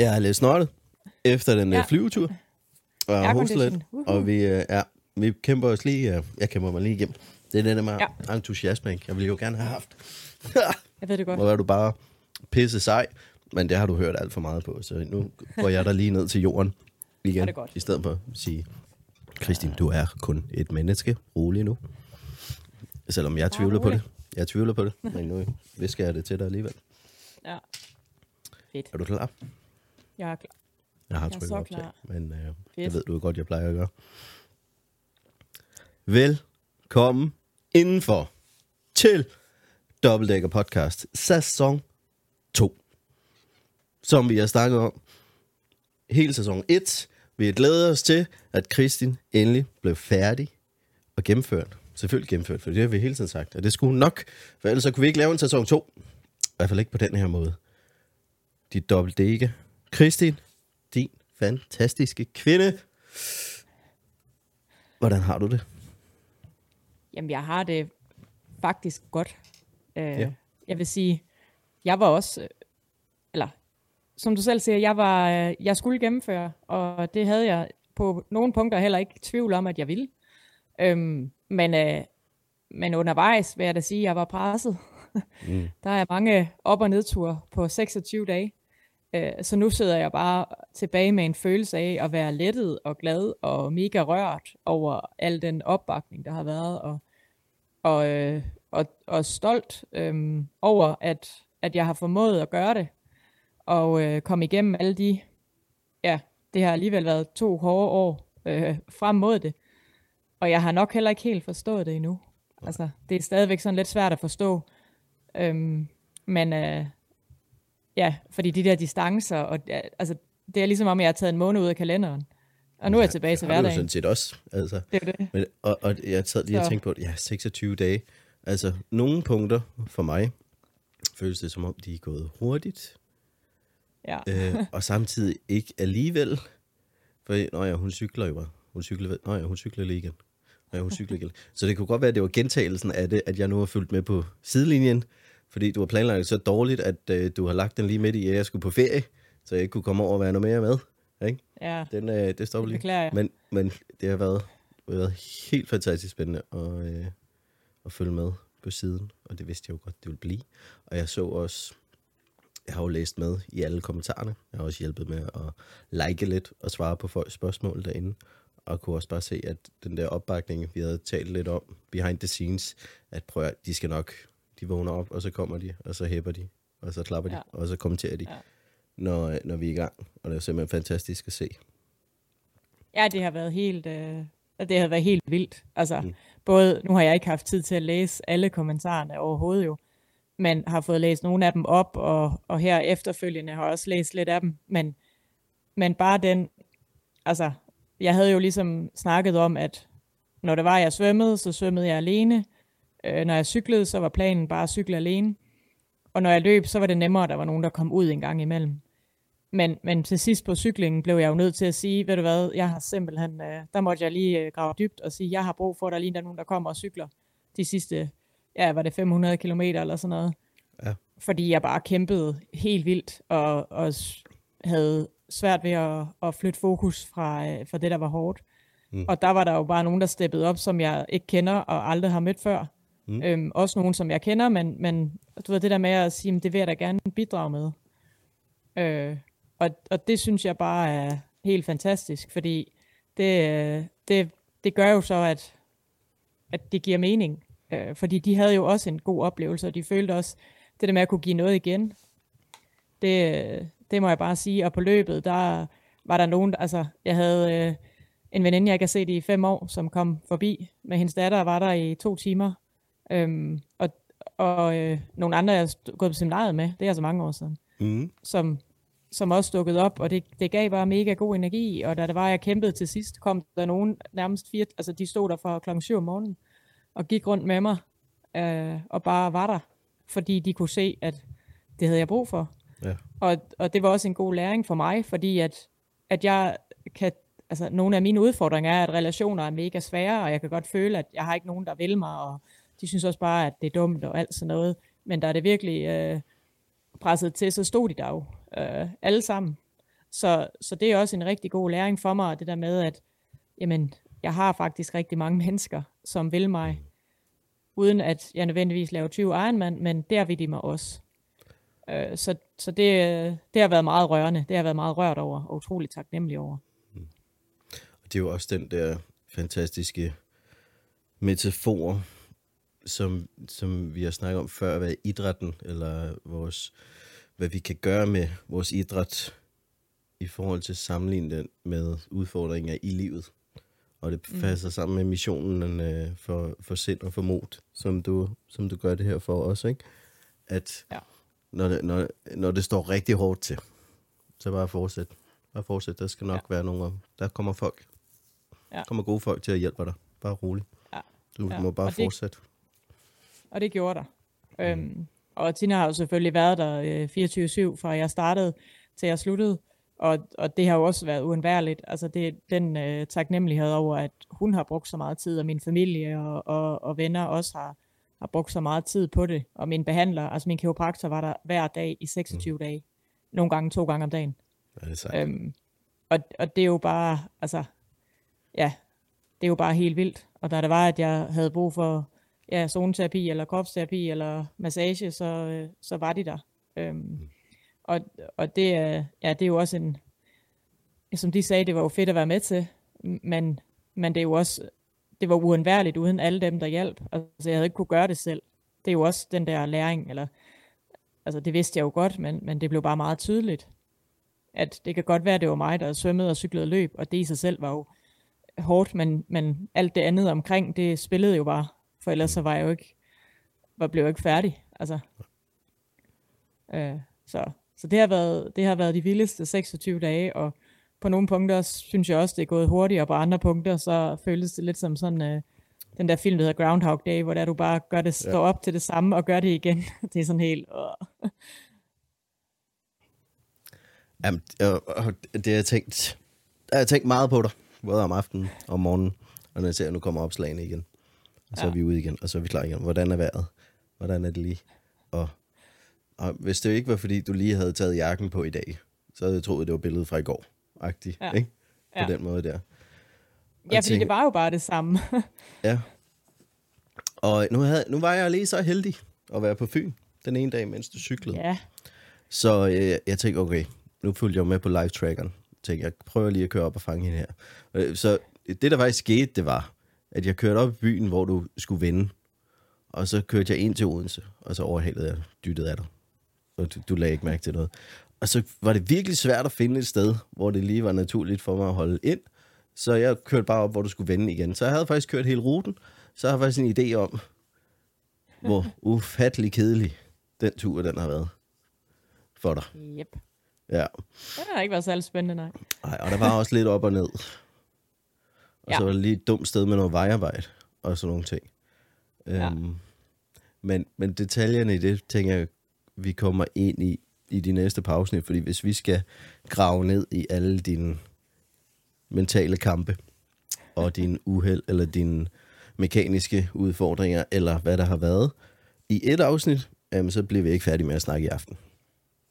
Jeg er lidt snottet efter den ja. Ja. flyvetur. Og jeg hoster lidt. Og vi, øh, ja, vi kæmper os lige... øh, Jeg kæmper mig lige igennem. Det er det der med ja. Entusiasme, ikke? Jeg ville jo gerne have haft. Jeg ved det godt. Hvor er du bare pisse sej. Men det har du hørt alt for meget på. Så nu går jeg der lige ned til jorden igen. det godt. I stedet for at sige, Kristin, du er kun et menneske. Rolig nu. Selvom jeg tvivler på det. Jeg tvivler på det. Men nu visker jeg det til dig alligevel. Ja. Fedt. Er du klar? Jeg er klar. Jeg har trykket så op til, klar. men øh, det ved du godt, jeg plejer at gøre. Velkommen indenfor til Dobbeltdækker Podcast sæson 2. Som vi har snakket om hele sæson 1. Vi glæder os til, at Kristin endelig blev færdig og gennemført. Selvfølgelig gennemført, for det har vi hele tiden sagt. Og det skulle hun nok, for ellers så kunne vi ikke lave en sæson 2. I hvert fald ikke på den her måde. De dobbeltdække. Kristin, din fantastiske kvinde. Hvordan har du det? Jamen, jeg har det faktisk godt. Øh, Ja. Jeg vil sige, jeg var også, øh, eller som du selv siger, jeg, var, øh, jeg skulle gennemføre, og det havde jeg på nogle punkter heller ikke tvivl om, at jeg ville. Øhm, men, øh, men undervejs vil jeg da sige, at jeg var presset. Mm. Der er mange op- og nedture på 26 dage. Øh, så nu sidder jeg bare tilbage med en følelse af at være lettet og glad og mega rørt over al den opbakning, der har været, og, og, øh, og, og stolt øhm, over, at, at jeg har formået at gøre det, og øh, komme igennem alle de, ja, det har alligevel været to hårde år øh, frem mod det, og jeg har nok heller ikke helt forstået det endnu. Altså, det er stadigvæk sådan lidt svært at forstå, øhm, men øh, ja, fordi de der distancer, og, altså, det er ligesom om, jeg har taget en måned ud af kalenderen, og nu er jeg tilbage til Det har hverdagen. sådan set også. Altså. Det er det. Men, og, og jeg sad lige og tænkte på, at ja, 26 dage. Altså, nogle punkter for mig føles det som om, de er gået hurtigt, Ja. øh, og samtidig ikke alligevel. For, når ja, hun cykler jo bare. Hun cykler, nå ja, hun cykler lige igen. Nå ja, hun cykler igen. Så det kunne godt være, at det var gentagelsen af det, at jeg nu har fulgt med på sidelinjen, fordi du har planlagt det så dårligt, at øh, du har lagt den lige midt i, at jeg skulle på ferie, så jeg ikke kunne komme over og være noget mere med. Ikke? ja. Den, øh, det stopper lige. beklager. Men, men det har været, det har været helt fantastisk spændende at, øh, at følge med på siden, og det vidste jeg jo godt, det ville blive. Og jeg så også, jeg har jo læst med i alle kommentarerne. Jeg har også hjulpet med at like lidt og svare på folks spørgsmål derinde. Og kunne også bare se, at den der opbakning, vi havde talt lidt om behind the scenes, at prøv at, de skal nok, de vågner op, og så kommer de, og så hæpper de, og så klapper de, Ja. og så kommenterer de, Ja. når, når vi er i gang. Og det er simpelthen fantastisk at se. Ja, det har været helt, øh, det har været helt vildt. Altså, mm. både, nu har jeg ikke haft tid til at læse alle kommentarerne overhovedet jo, men har fået læst nogle af dem op, og, og her efterfølgende har jeg også læst lidt af dem, men, men bare den, altså, jeg havde jo ligesom snakket om, at når det var, jeg svømmede, så svømmede jeg alene. Øh, når jeg cyklede, så var planen bare at cykle alene. Og når jeg løb, så var det nemmere, at der var nogen, der kom ud en gang imellem. Men, men til sidst på cyklingen blev jeg jo nødt til at sige, ved du hvad, jeg har simpelthen, øh, der måtte jeg lige øh, grave dybt og sige, jeg har brug for, at der lige er nogen, der kommer og cykler de sidste, ja, var det 500 kilometer eller sådan noget. Ja. Fordi jeg bare kæmpede helt vildt og, og havde svært ved at, at flytte fokus fra, øh, fra det, der var hårdt. Mm. Og der var der jo bare nogen, der steppede op, som jeg ikke kender og aldrig har mødt før. Mm. Øhm, også nogen, som jeg kender, men, men du ved, det der med at sige, det vil jeg da gerne bidrage med. Øh, og, og det synes jeg bare er helt fantastisk, fordi det, det, det gør jo så, at, at det giver mening. Øh, fordi de havde jo også en god oplevelse, og de følte også, det der med at kunne give noget igen, det, det må jeg bare sige. Og på løbet, der var der nogen, altså jeg havde øh, en veninde, jeg ikke har set i fem år, som kom forbi med hendes datter, og var der i to timer. Øhm, og og øh, nogle andre, jeg har gået på seminariet med, det er altså mange år siden Mm. som, som også dukkede op, og det, det gav bare mega god energi, og da det var, jeg kæmpede til sidst, kom der nogen nærmest fire, altså de stod der fra klokken 7 om morgenen, og gik rundt med mig, øh, og bare var der, fordi de kunne se, at det havde jeg brug for. Ja. Og, og det var også en god læring for mig, fordi at, at jeg kan, altså nogle af mine udfordringer er, at relationer er mega svære, og jeg kan godt føle, at jeg har ikke nogen, der vil mig, og de synes også bare, at det er dumt og alt sådan noget. Men der er det virkelig øh, presset til, så stod de der jo øh, alle sammen. Så, så det er også en rigtig god læring for mig, det der med, at jamen, jeg har faktisk rigtig mange mennesker, som vil mig, uden at jeg nødvendigvis laver 20 Ironman, men der vil de mig også. Øh, så så det, øh, det har været meget rørende. Det har været meget rørt over, og utroligt taknemmelig over. Mm. Og det er jo også den der fantastiske metafor, som, som vi har snakket om før, hvad idrætten, eller vores, hvad vi kan gøre med vores idræt, i forhold til at sammenligne den med udfordringer i livet. Og det passer mm. sammen med missionen øh, for, for sind og for mod, som du, som du gør det her for os, ikke? At Ja. når, det, når, når det står rigtig hårdt til, så bare fortsæt. Bare fortsæt. Der skal nok ja. være nogle... Der kommer folk. Ja. Der kommer gode folk til at hjælpe dig. Bare rolig. Ja. Du Ja, må bare og det- fortsætte. Og det gjorde der. Mm. Øhm, og Tina har jo selvfølgelig været der øh, 24-7, fra jeg startede til jeg sluttede. Og, og det har jo også været uundværligt. Altså det den øh, taknemmelighed over, at hun har brugt så meget tid, og min familie og, og, og venner også har, har brugt så meget tid på det. Og min behandler, altså min kiropraktor, var der hver dag i 26 mm. dage. Nogle gange to gange om dagen. Ja, det er sejt. Øhm, og, og det er jo bare, altså, ja, det er jo bare helt vildt. Og da det var, at jeg havde brug for ja, zoneterapi eller kropsterapi eller massage, så, øh, så var de der. Øhm, og, og det, er- ja, det er jo også en, som de sagde, det var jo fedt at være med til, men, men det er jo også, det var uundværligt uden alle dem, der hjalp. Altså, jeg havde ikke kunne gøre det selv. Det er jo også den der læring, eller, altså det vidste jeg jo godt, men, men det blev bare meget tydeligt at det kan godt være, at det var mig, der svømmede og cyklede løb, og det i sig selv var jo hårdt, men, men alt det andet omkring, det spillede jo bare, for ellers så var jeg jo ikke, var, blev jeg ikke færdig. Altså. Øh, så, så det har, været, det har været de vildeste 26 dage, og på nogle punkter synes jeg også, det er gået hurtigt, og på andre punkter, så føles det lidt som sådan, øh, den der film, der hedder Groundhog Day, hvor der du bare gør det, står op til det samme, og gør det igen. det er sådan helt, øh. Jamen, og det har jeg tænkt, der har jeg tænkt meget på dig, både om aftenen og om morgenen, og når jeg ser, at nu kommer opslagene igen. Og så ja. Er vi ude igen, og så er vi klar igen. Hvordan er vejret? Hvordan er det lige? Og, og hvis det ikke var, fordi du lige havde taget jakken på i dag, så havde jeg troet, det var billedet fra i går. Agtigt, ja. Ikke? På Ja. den måde der. ja, fordi tænker- det var jo bare det samme. Ja. Og nu, havde, nu var jeg lige så heldig at være på Fyn den ene dag, mens du cyklede. ja, Så øh, jeg tænkte, okay, nu fulgte jeg med på live-trackeren. Jeg tænkte, jeg prøver lige at køre op og fange hende her. Øh, Så det, der faktisk skete, det var, at jeg kørte op i byen, hvor du skulle vende. Og så kørte jeg ind til Odense, og så overhalede jeg dyttet af dig. Og du, du lagde ikke mærke til noget. Og så var det virkelig svært at finde et sted, hvor det lige var naturligt for mig at holde ind. Så jeg kørte bare op, hvor du skulle vende igen. Så jeg havde faktisk kørt hele ruten. Så jeg faktisk en idé om, hvor ufattelig kedelig den tur, den har været for dig. yep. Ja. Det har ikke været særlig spændende, nej. Ej, og der var også lidt op og ned. Og Ja. så var det lige et dumt sted med noget vejarbejde og sådan nogle ting. Ja. Øhm, men, men detaljerne i det, tænker jeg, vi kommer ind i i de næste afsnit, fordi hvis vi skal grave ned i alle dine mentale kampe, og dine uheld, eller dine mekaniske udfordringer, eller hvad der har været, i et afsnit, jamen, så bliver vi ikke færdige med at snakke i aften.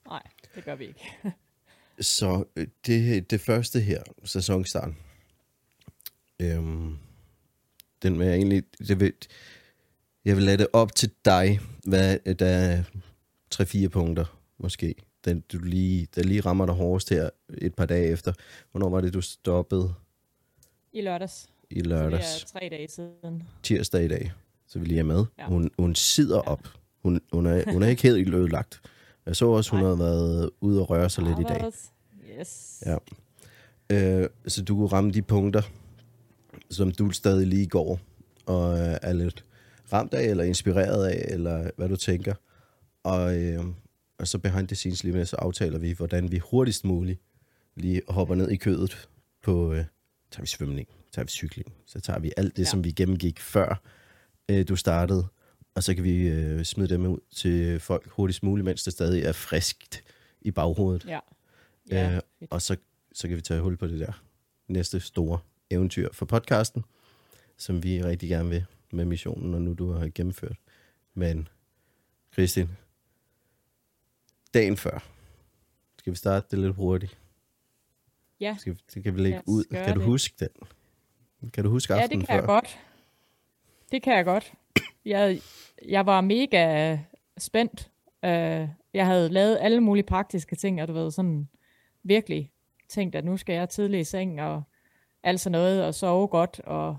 Nej, det gør vi ikke. Så øh, det, det første her, sæsonstarten, øhm, den vil jeg egentlig, det vil, jeg vil lade det op til dig, hvad der er tre-fire punkter, måske, den, du lige, der lige rammer dig hårdest her et par dage efter. Hvornår var det, du stoppede I lørdags. i Så lørdags? Det er tre dage siden. Tirsdag i dag, så vi lige er med. Ja. Hun, hun sidder op. Hun, hun, er, hun er ikke helt ødelagt. Jeg så også, hun Nej. havde været ude og røre sig lidt i dag. Yes. Ja. Øh, så du kunne ramme de punkter, som du stadig lige går og øh, er lidt ramt af, eller inspireret af, eller hvad du tænker. Og, øh, og så behind the scenes lige med, så aftaler vi, hvordan vi hurtigst muligt lige hopper ned i kødet på, øh, tager vi svømning, tager vi cykling, så tager vi alt det, ja. Som vi gennemgik før øh, du startede, og så kan vi øh, smide dem ud til folk hurtigst muligt, mens det stadig er friskt i baghovedet. Ja. Ja, Ja, øh, og så, så kan vi tage hul på det der næste store eventyr for podcasten, som vi rigtig gerne vil med missionen, og nu du har gennemført. Men, Kristin, dagen før, skal vi starte det lidt hurtigt. Ja. Skal, det kan vi lægge ud. Kan du det. huske den? Kan du huske Ja, aftenen det kan før? jeg godt. Det kan jeg godt. Jeg, jeg var mega spændt. Uh, jeg havde lavet alle mulige praktiske ting, og du ved, sådan virkelig tænkt, at nu skal jeg tidlig i seng, og alt sådan noget, og sove godt, og,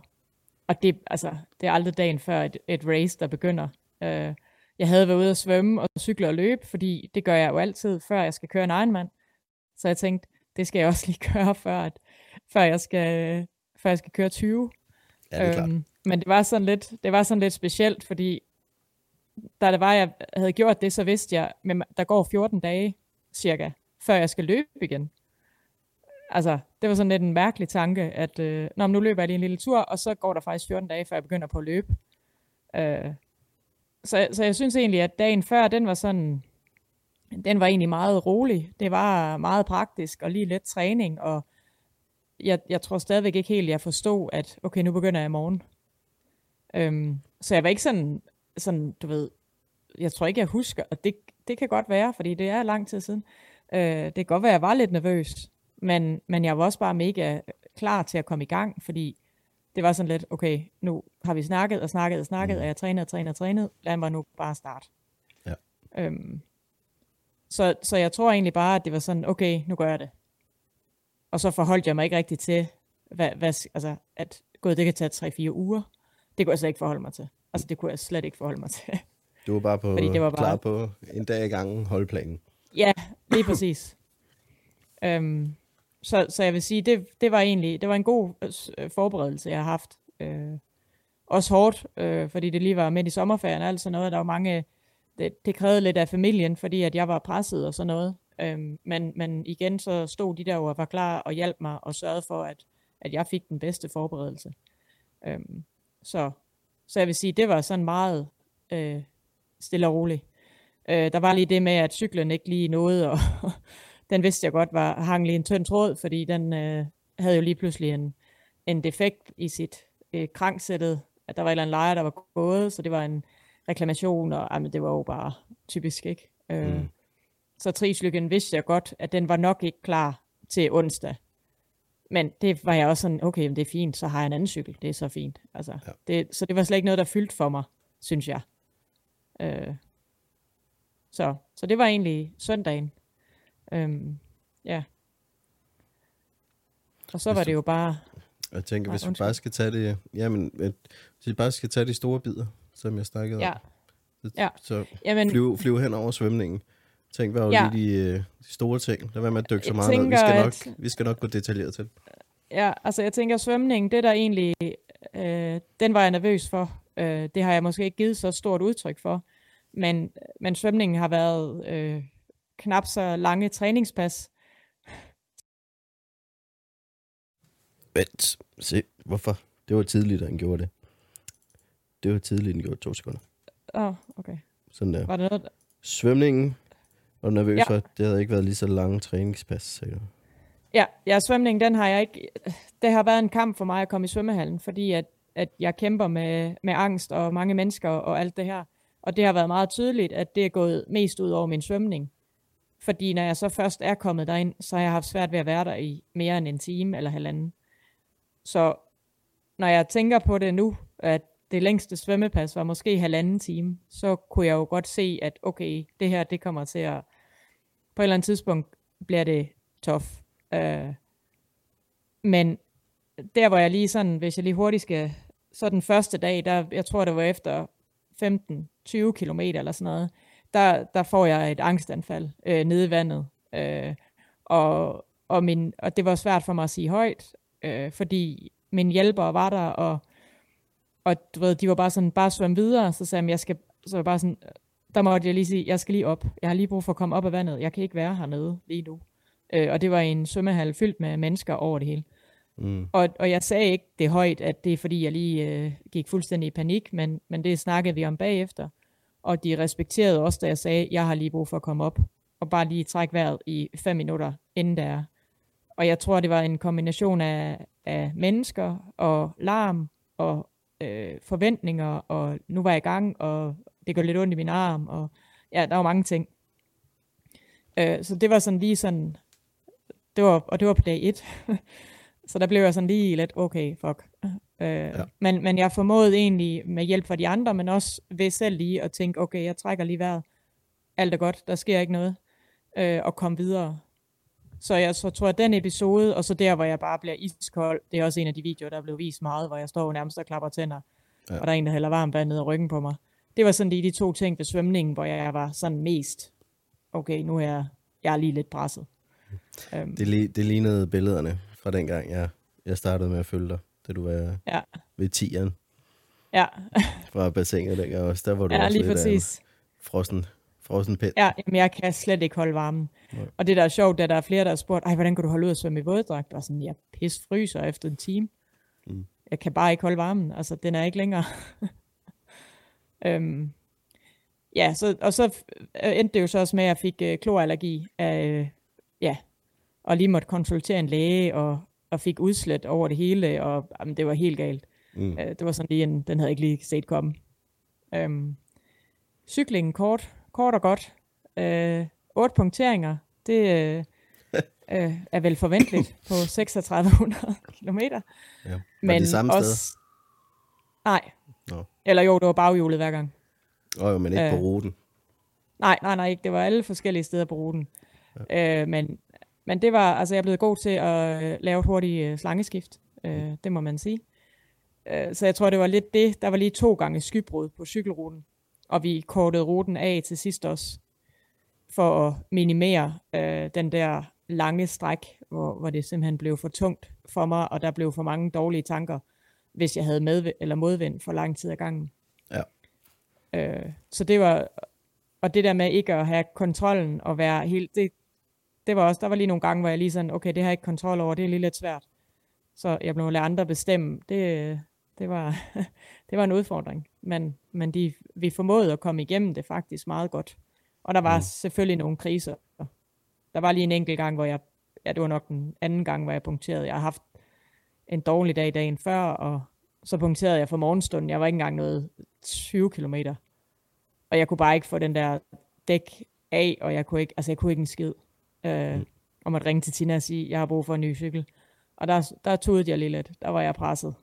og det, altså, det er aldrig dagen før et, et race, der begynder. Uh, jeg havde været ude at svømme og cykle og løbe, fordi det gør jeg jo altid, før jeg skal køre en Ironman. Så jeg tænkte, det skal jeg også lige gøre, før, at, før, jeg, skal, før jeg skal køre 20. Ja, det er klart. Øhm, men det var sådan lidt, det var sådan lidt specielt, fordi da det var, jeg havde gjort det, så vidste jeg, men der går 14 dage cirka, før jeg skal løbe igen. Altså, det var sådan lidt en mærkelig tanke, at øh, Nå, men nu løber jeg lige en lille tur, og så går der faktisk 14 dage, før jeg begynder på at løbe. Øh, så, så jeg synes egentlig, at dagen før, den var sådan, den var egentlig meget rolig. Det var meget praktisk og lige lidt træning, og jeg, jeg tror stadigvæk ikke helt, jeg forstod, at okay, nu begynder jeg i morgen. Øhm, så jeg var ikke sådan, sådan, du ved, jeg tror ikke, jeg husker, og det, det kan godt være, fordi det er lang tid siden. Øh, det kan godt være, at jeg var lidt nervøs, men, men jeg var også bare mega klar til at komme i gang, fordi det var sådan lidt, okay, nu har vi snakket og snakket og snakket, og jeg trænet og trænet og trænet, lad mig nu bare starte. Ja. Øhm, så, så jeg tror egentlig bare, at det var sådan, okay, nu gør jeg det. Og så forholdt jeg mig ikke rigtigt til, hvad, hvad, altså, at gået, det kan tage 3-4 uger. Det kunne jeg slet ikke forholde mig til. Altså, det kunne jeg slet ikke forholde mig til. Du var bare på, Fordi det var bare- klar på en dag i gangen holdplanen. ja, lige præcis. øhm, så, så jeg vil sige, det, det var egentlig, det var en god øh, øh, forberedelse, jeg har haft. Øh, også hårdt, øh, fordi det lige var midt i sommerferien og alt sådan noget. Der var mange, det, det krævede lidt af familien, fordi at jeg var presset og sådan noget. Øhm, men, men igen, så stod de der og var klar og hjalp mig og sørgede for, at, at jeg fik den bedste forberedelse. Øhm, så, så jeg vil sige, det var sådan meget øh, stille og roligt. Øh, der var lige det med, at cyklen ikke lige nåede, og den vidste jeg godt var hang lige en tynd tråd, fordi den øh, havde jo lige pludselig en, en defekt i sit øh, kranksættet, at der var en eller anden lejer, der var gået, så det var en reklamation, og jamen, det var jo bare typisk, ikke? Øh, Mm. Så tricyklen vidste jeg godt, at den var nok ikke klar til onsdag. Men det var jeg også sådan, okay, det er fint, så har jeg en anden cykel. Det er så fint. Altså, ja. det, så det var slet ikke noget, der fyldte for mig, synes jeg. Øh, så, så det var egentlig søndagen. Øhm, ja. Og så Hvis var det jo bare, Jeg tænker, Nej, hvis vi undskyld. bare skal tage det... Jamen, hvis vi bare skal tage de store bidder, som jeg snakkede ja, om. Så, ja. så jamen, flyve, flyve hen over svømningen. Tænk, hvad var Ja. lige de, øh, de store ting? Lad være med at dykke så meget ned. Vi tænker, skal, nok, at- vi skal nok gå detaljeret til. Ja, altså jeg tænker, svømning, det der egentlig, øh, den var jeg nervøs for. Øh, det har jeg måske ikke givet så stort udtryk for. Men, men svømningen har været øh, knap så lange træningspas. Vent, se, hvorfor? Det var tidligt, han gjorde det. Det var tidligt, han gjorde to sekunder. Åh, oh, okay. Sådan der. Var det noget? Svømningen var nervøs Ja. for. Det havde ikke været lige så lange træningspas, du. Ja, ja, svømning, den har jeg ikke... Det har været en kamp for mig at komme i svømmehallen, fordi at, at jeg kæmper med, med angst og mange mennesker og alt det her. Og det har været meget tydeligt, at det er gået mest ud over min svømning. Fordi når jeg så først er kommet derind, så har jeg haft svært ved at være der i mere end en time eller halvanden. Så når jeg tænker på det nu, at det længste svømmepas var måske halvanden time, så kunne jeg jo godt se, at okay, det her, det kommer til at... På et eller andet tidspunkt bliver det tough. Øh, men der hvor jeg lige sådan, hvis jeg lige hurtigt skal, så den første dag, der, jeg tror det var efter 15-20 kilometer eller sådan noget, der, der får jeg et angstanfald øh, nede i vandet. Øh, og, og, min, og det var svært for mig at sige højt, øh, fordi min hjælper var der, og, og du ved, de var bare sådan, bare svøm videre, så sagde jeg, jeg skal, så var bare sådan, der måtte jeg lige sige, jeg skal lige op. Jeg har lige brug for at komme op af vandet. Jeg kan ikke være hernede lige nu. Øh, og det var en svømmehal fyldt med mennesker over det hele. Mm. Og, og jeg sagde ikke det højt, at det er fordi, jeg lige øh, gik fuldstændig i panik, men, men det snakkede vi om bagefter. Og de respekterede også, da jeg sagde, jeg har lige brug for at komme op, og bare lige trække vejret i fem minutter, inden der er. Og jeg tror, det var en kombination af, af mennesker og larm og øh, forventninger, og nu var jeg i gang, og det gør lidt ondt i min arm, og ja, der var mange ting. Øh, så det var sådan lige sådan, det det var, og det var på dag et. så der blev jeg sådan lige lidt, okay, fuck. Øh, ja. men, men jeg formåede egentlig med hjælp fra de andre, men også ved selv lige at tænke, okay, jeg trækker lige vejret. Alt er godt, der sker ikke noget. Øh, og komme videre. Så jeg så tror, at den episode, og så der, hvor jeg bare bliver iskold, det er også en af de videoer, der er blevet vist meget, hvor jeg står nærmest og klapper tænder, ja. og der er en, der hælder varmt vand ned ad ryggen på mig. Det var sådan lige de to ting ved svømningen, hvor jeg var sådan mest, okay, nu er jeg, jeg er lige lidt presset. Det, li- det lignede billederne fra dengang, jeg, jeg startede med at følge dig, da du var ja. ved tieren. Ja. fra bassinet dengang også. Der var du ja, også lige lidt præcis. frossen, frossen pind. Ja, jamen, jeg kan slet ikke holde varmen. Nej. Og det der er sjovt, da der er flere, der har spurgt, ej, hvordan kan du holde ud at svømme i våddragt? Og sådan, jeg pis fryser efter en time. Mm. Jeg kan bare ikke holde varmen. Altså, den er ikke længere. øhm, ja, så, og så endte det jo så også med, at jeg fik øh, klorallergi af, øh, ja, og lige måtte konsultere en læge, og, og fik udslæt over det hele, og jamen, det var helt galt. Mm. Øh, det var sådan lige en, den havde jeg ikke lige set komme. Øhm, cyklingen kort, kort og godt. Øh, otte punkteringer, det øh, øh, er vel forventeligt på 3600 km. Ja. Var Men det samme også, sted? Nej. No. Eller jo, det var baghjulet hver gang. Åh, oh, men ikke øh, på ruten. Nej, nej, nej, ikke. Det var alle forskellige steder på ruten. Ja. Øh, men, men det var, altså jeg er blevet god til at øh, lave et hurtigt øh, slangeskift. Øh, mm. Det må man sige. Øh, så jeg tror, det var lidt det. Der var lige to gange skybrud på cykelruten. Og vi kortede ruten af til sidst også. For at minimere øh, den der lange stræk, hvor, hvor det simpelthen blev for tungt for mig, og der blev for mange dårlige tanker, hvis jeg havde med eller modvind for lang tid ad gangen. Ja. Øh, så det var, og det der med ikke at have kontrollen og være helt, det, det var også, der var lige nogle gange, hvor jeg lige sådan, okay, det har jeg ikke kontrol over, det er lige lidt svært. Så jeg blev lade andre bestemme. Det, det, var, det var en udfordring. Men, men de, vi formåede at komme igennem det faktisk meget godt. Og der var mm. selvfølgelig nogle kriser. Der var lige en enkelt gang, hvor jeg, ja, det var nok den anden gang, hvor jeg punkterede. Jeg har haft en dårlig dag dagen før, og så punkterede jeg for morgenstunden. Jeg var ikke engang noget 20 km. Og jeg kunne bare ikke få den der dæk af, og jeg kunne ikke, altså jeg kunne ikke en skid. Øh, mm. om at ringe til Tina og sige, jeg har brug for en ny cykel. Og der, der tog jeg lige lidt. Der var jeg presset.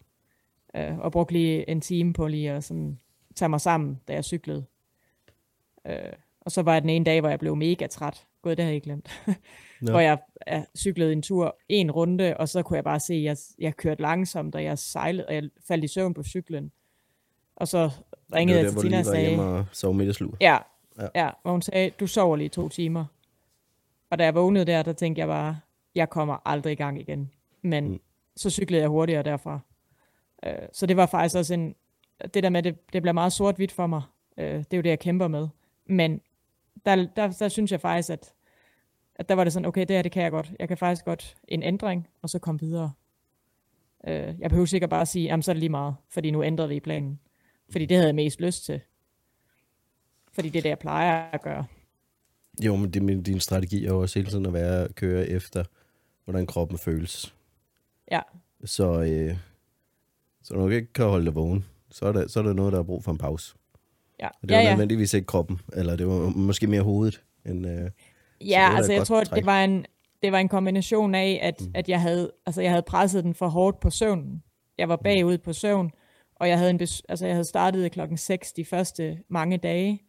Øh, og brugte lige en time på lige at sådan, tage mig sammen, da jeg cyklede. Øh, og så var jeg den ene dag, hvor jeg blev mega træt. Gud, det havde jeg ikke glemt. No. hvor jeg, jeg cyklede en tur, en runde, og så kunne jeg bare se, at jeg, jeg kørte langsomt, og jeg sejlede, og jeg faldt i søvn på cyklen. Og så ringede jeg til Tina og sagde... og sov middagslur. Ja, ja, ja, hvor hun sagde, du sover lige to timer. Og da jeg vågnede der, der tænkte jeg bare, jeg kommer aldrig i gang igen. Men mm. så cyklede jeg hurtigere derfra. Uh, så det var faktisk også en, det der med, det, det bliver meget sort-hvidt for mig. Uh, det er jo det, jeg kæmper med. Men der, der, der synes jeg faktisk, at, at der var det sådan, okay, det her, det kan jeg godt. Jeg kan faktisk godt en ændring, og så komme videre. Uh, jeg behøver sikkert bare at sige, jamen så er det lige meget, fordi nu ændrede vi planen. Fordi det havde jeg mest lyst til. Fordi det er det, jeg plejer at gøre. Jo, men det, din strategi er jo også hele tiden at være at køre efter, hvordan kroppen føles. Ja. Så, øh, så når du ikke kan holde dig vågen, så er, der, så er der noget, der er brug for en pause. Ja. Og det var ja, ja. nødvendigvis ikke kroppen, eller det var måske mere hovedet. End, øh, ja, altså jeg tror, det var en, det var en kombination af, at, mm. at jeg, havde, altså, jeg havde presset den for hårdt på søvnen. Jeg var mm. bagud på søvn, og jeg havde, en altså, jeg havde startet klokken 6 de første mange dage,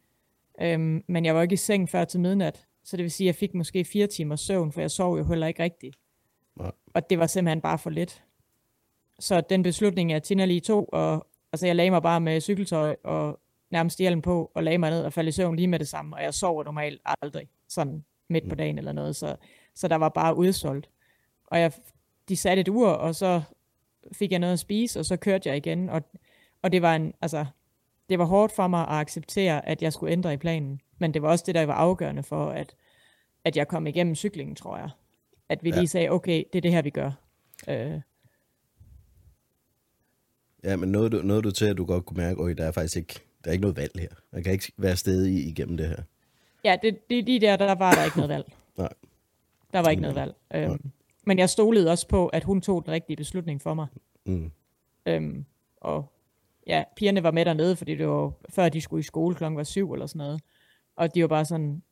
øhm, men jeg var ikke i seng før til midnat. Så det vil sige, at jeg fik måske fire timer søvn, for jeg sov jo heller ikke rigtigt. Nej. Og det var simpelthen bare for lidt. Så den beslutning, jeg Tina lige tog, og altså, jeg lagde mig bare med cykeltøj og nærmest hjelm på, og lagde mig ned og faldt i søvn lige med det samme, og jeg sover normalt aldrig, sådan midt på mm. dagen eller noget, så, så der var bare udsolgt. Og jeg, de satte et ur, og så fik jeg noget at spise, og så kørte jeg igen, og, og det var en, altså, det var hårdt for mig at acceptere, at jeg skulle ændre i planen, men det var også det, der var afgørende for, at, at jeg kom igennem cyklingen, tror jeg. At vi ja. lige sagde, okay, det er det her, vi gør. Øh. Ja, men noget du, noget du til, at du godt kunne mærke, at der er faktisk ikke, der er ikke noget valg her. Man kan ikke være stedig igennem det her. Ja, det, det, de der, der var der ikke noget valg. Nej. Der var ikke noget valg. Øhm, men jeg stolede også på, at hun tog den rigtige beslutning for mig. Mm. Øhm, og ja, pigerne var med dernede, fordi det var før de skulle i skole klokken var syv eller sådan noget. Og de var bare sådan,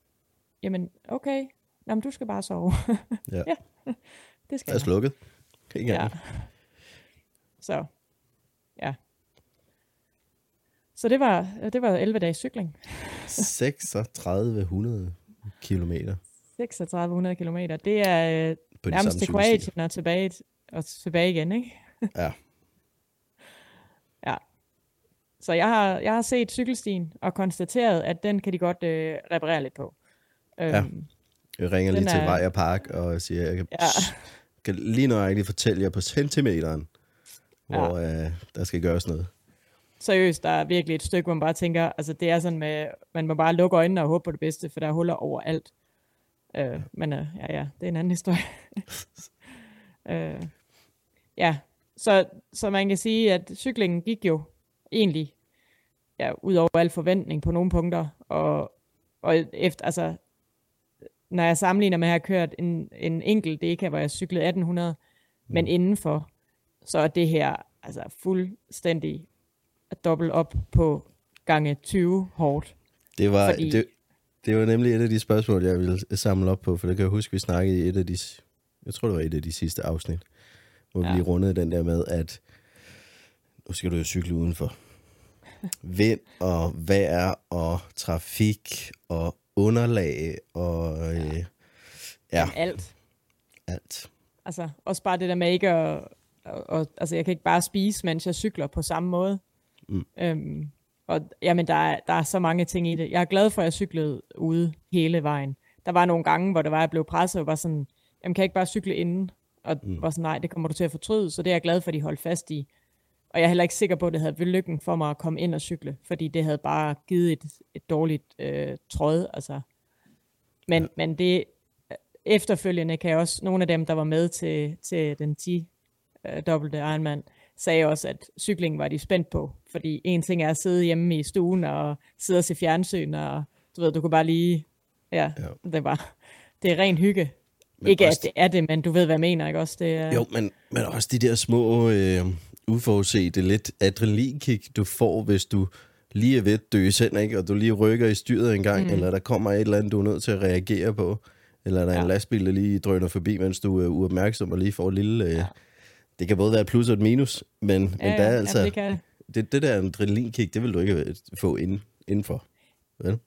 jamen okay, Jamen, du skal bare sove. Ja. ja, det skal Jeg er slukket. Ikke Ja. Så, ja. Så det var, det var 11 dages cykling. 3600 kilometer 3600 km. Det er øh, på nærmest til. Kroatien og tilbage, og tilbage igen, ikke? Ja. Ja. Så jeg har, jeg har set cykelstien og konstateret, at den kan de godt øh, reparere lidt på. Ja. Øhm, Jeg ringer lige til er- Vej og Park og siger, jeg kan, Ja. kan lige nøjagtigt fortælle jer på centimeteren, hvor øh, der skal gøres noget. seriøst, der er virkelig et stykke, hvor man bare tænker, altså det er sådan med, man må bare lukke øjnene og håbe på det bedste, for der er huller overalt. Øh, men øh, ja, ja, det er en anden historie. øh, ja, så, så man kan sige, at cyklingen gik jo egentlig ja, ud over al forventning på nogle punkter, og, og efter, altså, når jeg sammenligner med at have kørt en, en enkelt deka, hvor jeg cyklede 1800, men indenfor, så er det her altså fuldstændig dobbelt op på gange 20 hårdt. Det var, Fordi- det, det var nemlig et af de spørgsmål, jeg ville samle op på, for det kan jeg huske, vi snakkede i et af de, jeg tror det var et af de sidste afsnit, hvor ja. Vi rundede den der med, at nu skal du jo cykle udenfor. Vind og vejr og trafik og underlag og øh, ja, Alt. alt. Altså, også bare det der med ikke at... Og, og, altså, jeg kan ikke bare spise, mens jeg cykler på samme måde. Mm. Øhm, og jamen, der er, der er så mange ting i det. Jeg er glad for, at jeg cyklede ude hele vejen. Der var nogle gange, hvor det var, jeg blev presset og var sådan, jamen kan jeg ikke bare cykle inden? Og mm. var sådan, nej, det kommer du til at fortryde. Så det er jeg glad for, at de holdt fast i. Og jeg er heller ikke sikker på, at det havde været lykken for mig at komme ind og cykle, fordi det havde bare givet et, et dårligt øh, tråd. Altså. Men, ja. men det efterfølgende kan jeg også, nogle af dem, der var med til, til den 10 øh, dobbelte Ironman, sagde også, at cykling var de spændt på. Fordi en ting er at sidde hjemme i stuen og sidde og se fjernsyn, og du ved, du kunne bare lige, ja, Ja. det var, det er ren hygge. Men ikke også- at det er det, men du ved, hvad jeg mener, ikke også? Det, er- Jo, men, men også de der små øh, uforudsete lidt adrenalinkick, du får, hvis du lige er ved at dø selv, ikke? og du lige rykker i styret en gang, mm. eller der kommer et eller andet, du er nødt til at reagere på, eller der er ja. en Ja. lastbil, der lige drøner forbi, mens du er uopmærksom og lige får et lille... Øh, ja. Det kan både være et plus og et minus, men, ja, men der er altså... Jamen, det kan, det, det der adrenalinkick, det vil du ikke få ind, indenfor. Vel?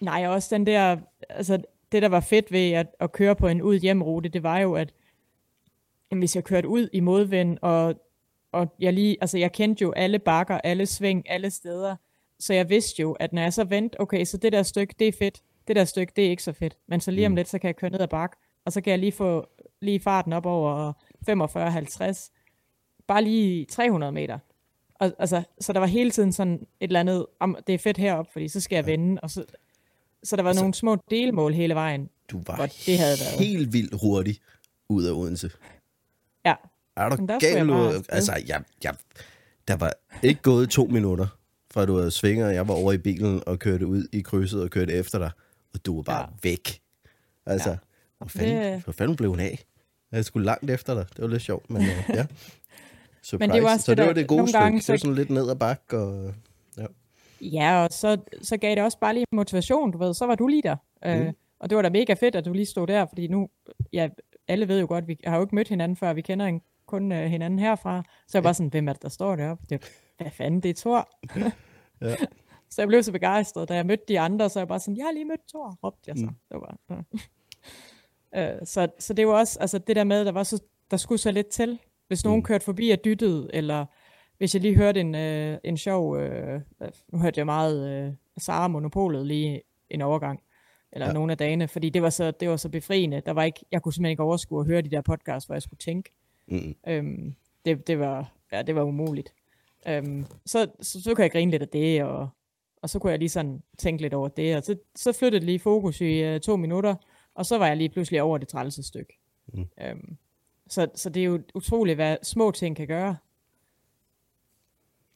Nej, også den der, altså det der var fedt ved at, at køre på en ud hjem rute, det var jo, at jamen, hvis jeg kørte ud i modvind, og, og jeg lige, altså jeg kendte jo alle bakker, alle sving, alle steder, så jeg vidste jo, at når jeg så vendte, okay, så det der stykke, det er fedt, det der stykke, det er ikke så fedt, men så lige om Mm. lidt, så kan jeg køre ned ad bak, og så kan jeg lige få lige farten op over 45-50, bare lige 300 meter. Og, altså, så der var hele tiden sådan et eller andet, om det er fedt heroppe, fordi så skal jeg vende, og så, så der var Altså- nogle små delmål hele vejen. Du var det havde været. helt vildt hurtig ud af Odense. Ja, Er du der gal? afsted. Altså, jeg, jeg, der var ikke gået to minutter, fra du havde svinger, jeg var over i bilen og kørte ud i krydset og kørte efter dig, og du var bare ja. Væk. Altså, ja. Hvor, fanden, Det- hvor fanden blev hun af? Jeg skulle langt efter dig. Det var lidt sjovt, men uh, ja. Surprise. Men det var også så det, det var der- det gode nogle stykke. gange, det var så- sådan lidt ned ad bakke. Og, ja. ja og så, så gav det også bare lige motivation, du ved, så var du lige der. Mm. Øh, og det var da mega fedt, at du lige stod der, fordi nu, ja, alle ved jo godt, vi har jo ikke mødt hinanden før, vi kender en, kun uh, hinanden herfra. Så jeg var sådan, hvem er det, der står deroppe? Det, hvad fanden, det er Thor. Ja. Så jeg blev så begejstret, da jeg mødte de andre, så jeg bare sådan, jeg har lige mødt Thor, råbte jeg så. Mm. Det var, ja. øh, så, så det var også, altså det der med, der var så, der skulle så lidt til. Hvis nogen Mm. kørte forbi og dyttede, eller hvis jeg lige hørte en, øh, en sjov, øh, nu hørte jeg meget øh, Sara Monopolet lige en overgang, eller Ja. ja. nogle af dagene, fordi det var, så, det var så befriende. Der var ikke, jeg kunne simpelthen ikke overskue at høre de der podcasts, hvor jeg skulle tænke. Mm. Øhm, det, det, var, ja, det var umuligt. Øhm, så, så, så kunne jeg grine lidt af det, og, og så kunne jeg lige sådan tænke lidt over det, og så, så flyttede lige fokus i uh, to minutter, og så var jeg lige pludselig over det trælse stykke. Mm. Øhm, så, så det er jo utroligt, hvad små ting kan gøre.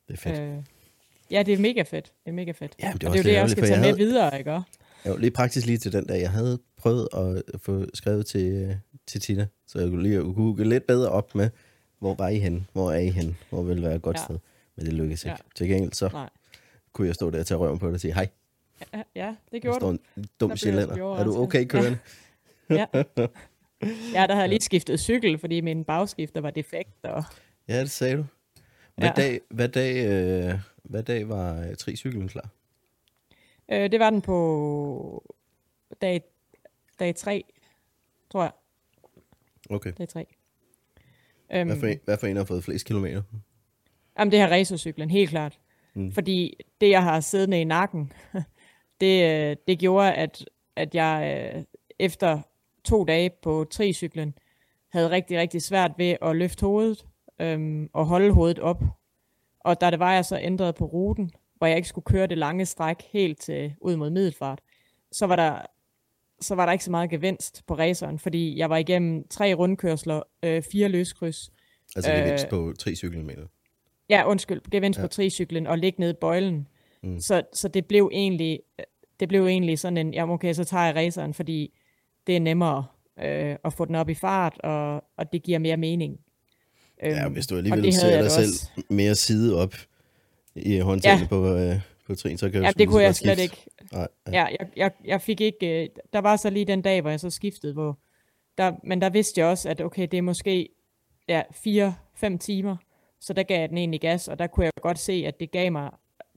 Det er fedt. Øh, ja, det er mega fedt. Det er mega fedt. Ja, det er og det er jo det, jeg også skal tage med jeg videre, ikke? Var lige praktisk lige til den dag. Jeg havde prøvet at få skrevet til, øh, til Tina, så jeg kunne lige kunne gå lidt bedre op med, hvor var I henne? Hvor er I henne? Hvor vil være et godt ja. Ja. sted? Men det lykkedes ikke. Ja. Til gengæld så Nej. kunne jeg stå der og tage røven på dig og sige, hej, Ja, ja det der gjorde du. en Der dum sjællænder. Er du okay kørende? Ja. ja, der havde jeg lige skiftet cykel, fordi min bagskifter var defekt. Og... Ja, det sagde du. Hvad, Ja. dag, hvad, dag, øh, hvad dag var øh, tricyklen klar? Øh, det var den på dag, dag 3, tror jeg. Okay. Dag 3. Øhm, Hvad for, en, hvad for en har fået flest kilometer? Jamen, det her racercyklen, helt klart. Mm. Mm. Fordi det, jeg har siddende i nakken, det, øh, det gjorde, at, at jeg øh, efter to dage på tricyklen, havde rigtig, rigtig svært ved at løfte hovedet øhm, og holde hovedet op. Og da det var, jeg så ændrede på ruten, hvor jeg ikke skulle køre det lange stræk helt til, ud mod middelfart, så var der så var der ikke så meget gevinst på raceren, fordi jeg var igennem tre rundkørsler, øh, fire løskryds, Altså Øh, gevinst på tricyklen, mener du? Ja, undskyld, gevinst Ja. på tricyklen og ligge nede i bøjlen. Mm. Så, så det blev egentlig det blev egentlig sådan en, jamen okay, så tager jeg raceren, fordi det er nemmere øh, at få den op i fart, og, og det giver mere mening. Ja, Øhm, hvis du alligevel jeg dig selv også. mere side op i håndtaget Ja. på, øh, på trin, så kan Ja, det kunne jeg slet skifte. ikke. Nej, ja. Ja, jeg, jeg, jeg fik ikke, øh, der var så lige den dag, hvor jeg så skiftede, hvor der, men der vidste jeg også, at okay, det er måske ja, 4-5 timer, så der gav jeg den egentlig gas, og der kunne jeg godt se, at det gav mig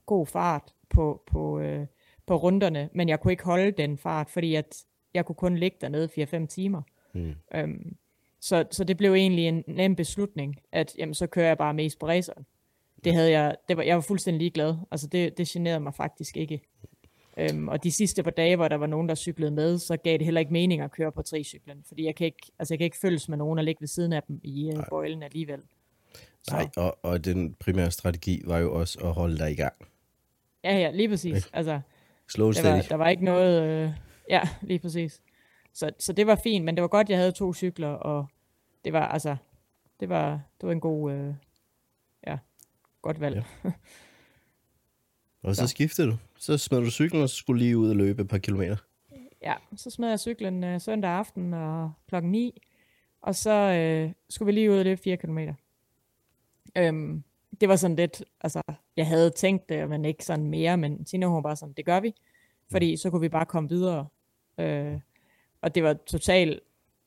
god fart på, på, øh, på runderne, men jeg kunne ikke holde den fart, fordi at jeg kunne kun ligge dernede 4-5 timer. Mm. Øhm, så, så det blev egentlig en nem beslutning, at jamen, så kører jeg bare mest på raceren. Det havde jeg, det var, jeg var fuldstændig ligeglad. Altså det, det generede mig faktisk ikke. Øhm, og de sidste par dage, hvor der var nogen, der cyklede med, så gav det heller ikke mening at køre på tricyklen, fordi jeg kan ikke, altså jeg kan ikke følges med nogen og ligge ved siden af dem i uh, bøjlen alligevel. Så, Nej, og, og den primære strategi var jo også at holde dig i gang. Ja, ja, lige præcis. Altså, Slow der, var, der var ikke noget, øh, ja, lige præcis. Så, så det var fint, men det var godt, jeg havde to cykler, og det var, altså, det var, det var en god, øh, godt valg. Ja. Og så så. skiftede du. Så smed du cyklen, og så skulle lige ud og løbe et par kilometer. Ja, så smed jeg cyklen øh, søndag aften og klokken 9, og så øh, skulle vi lige ud og løbe 4 km. Øhm, det var sådan lidt, altså, jeg havde tænkt det, men ikke sådan mere, men Tina hun var bare sådan, det gør vi, fordi så kunne vi bare komme videre. Øh, og det var totalt,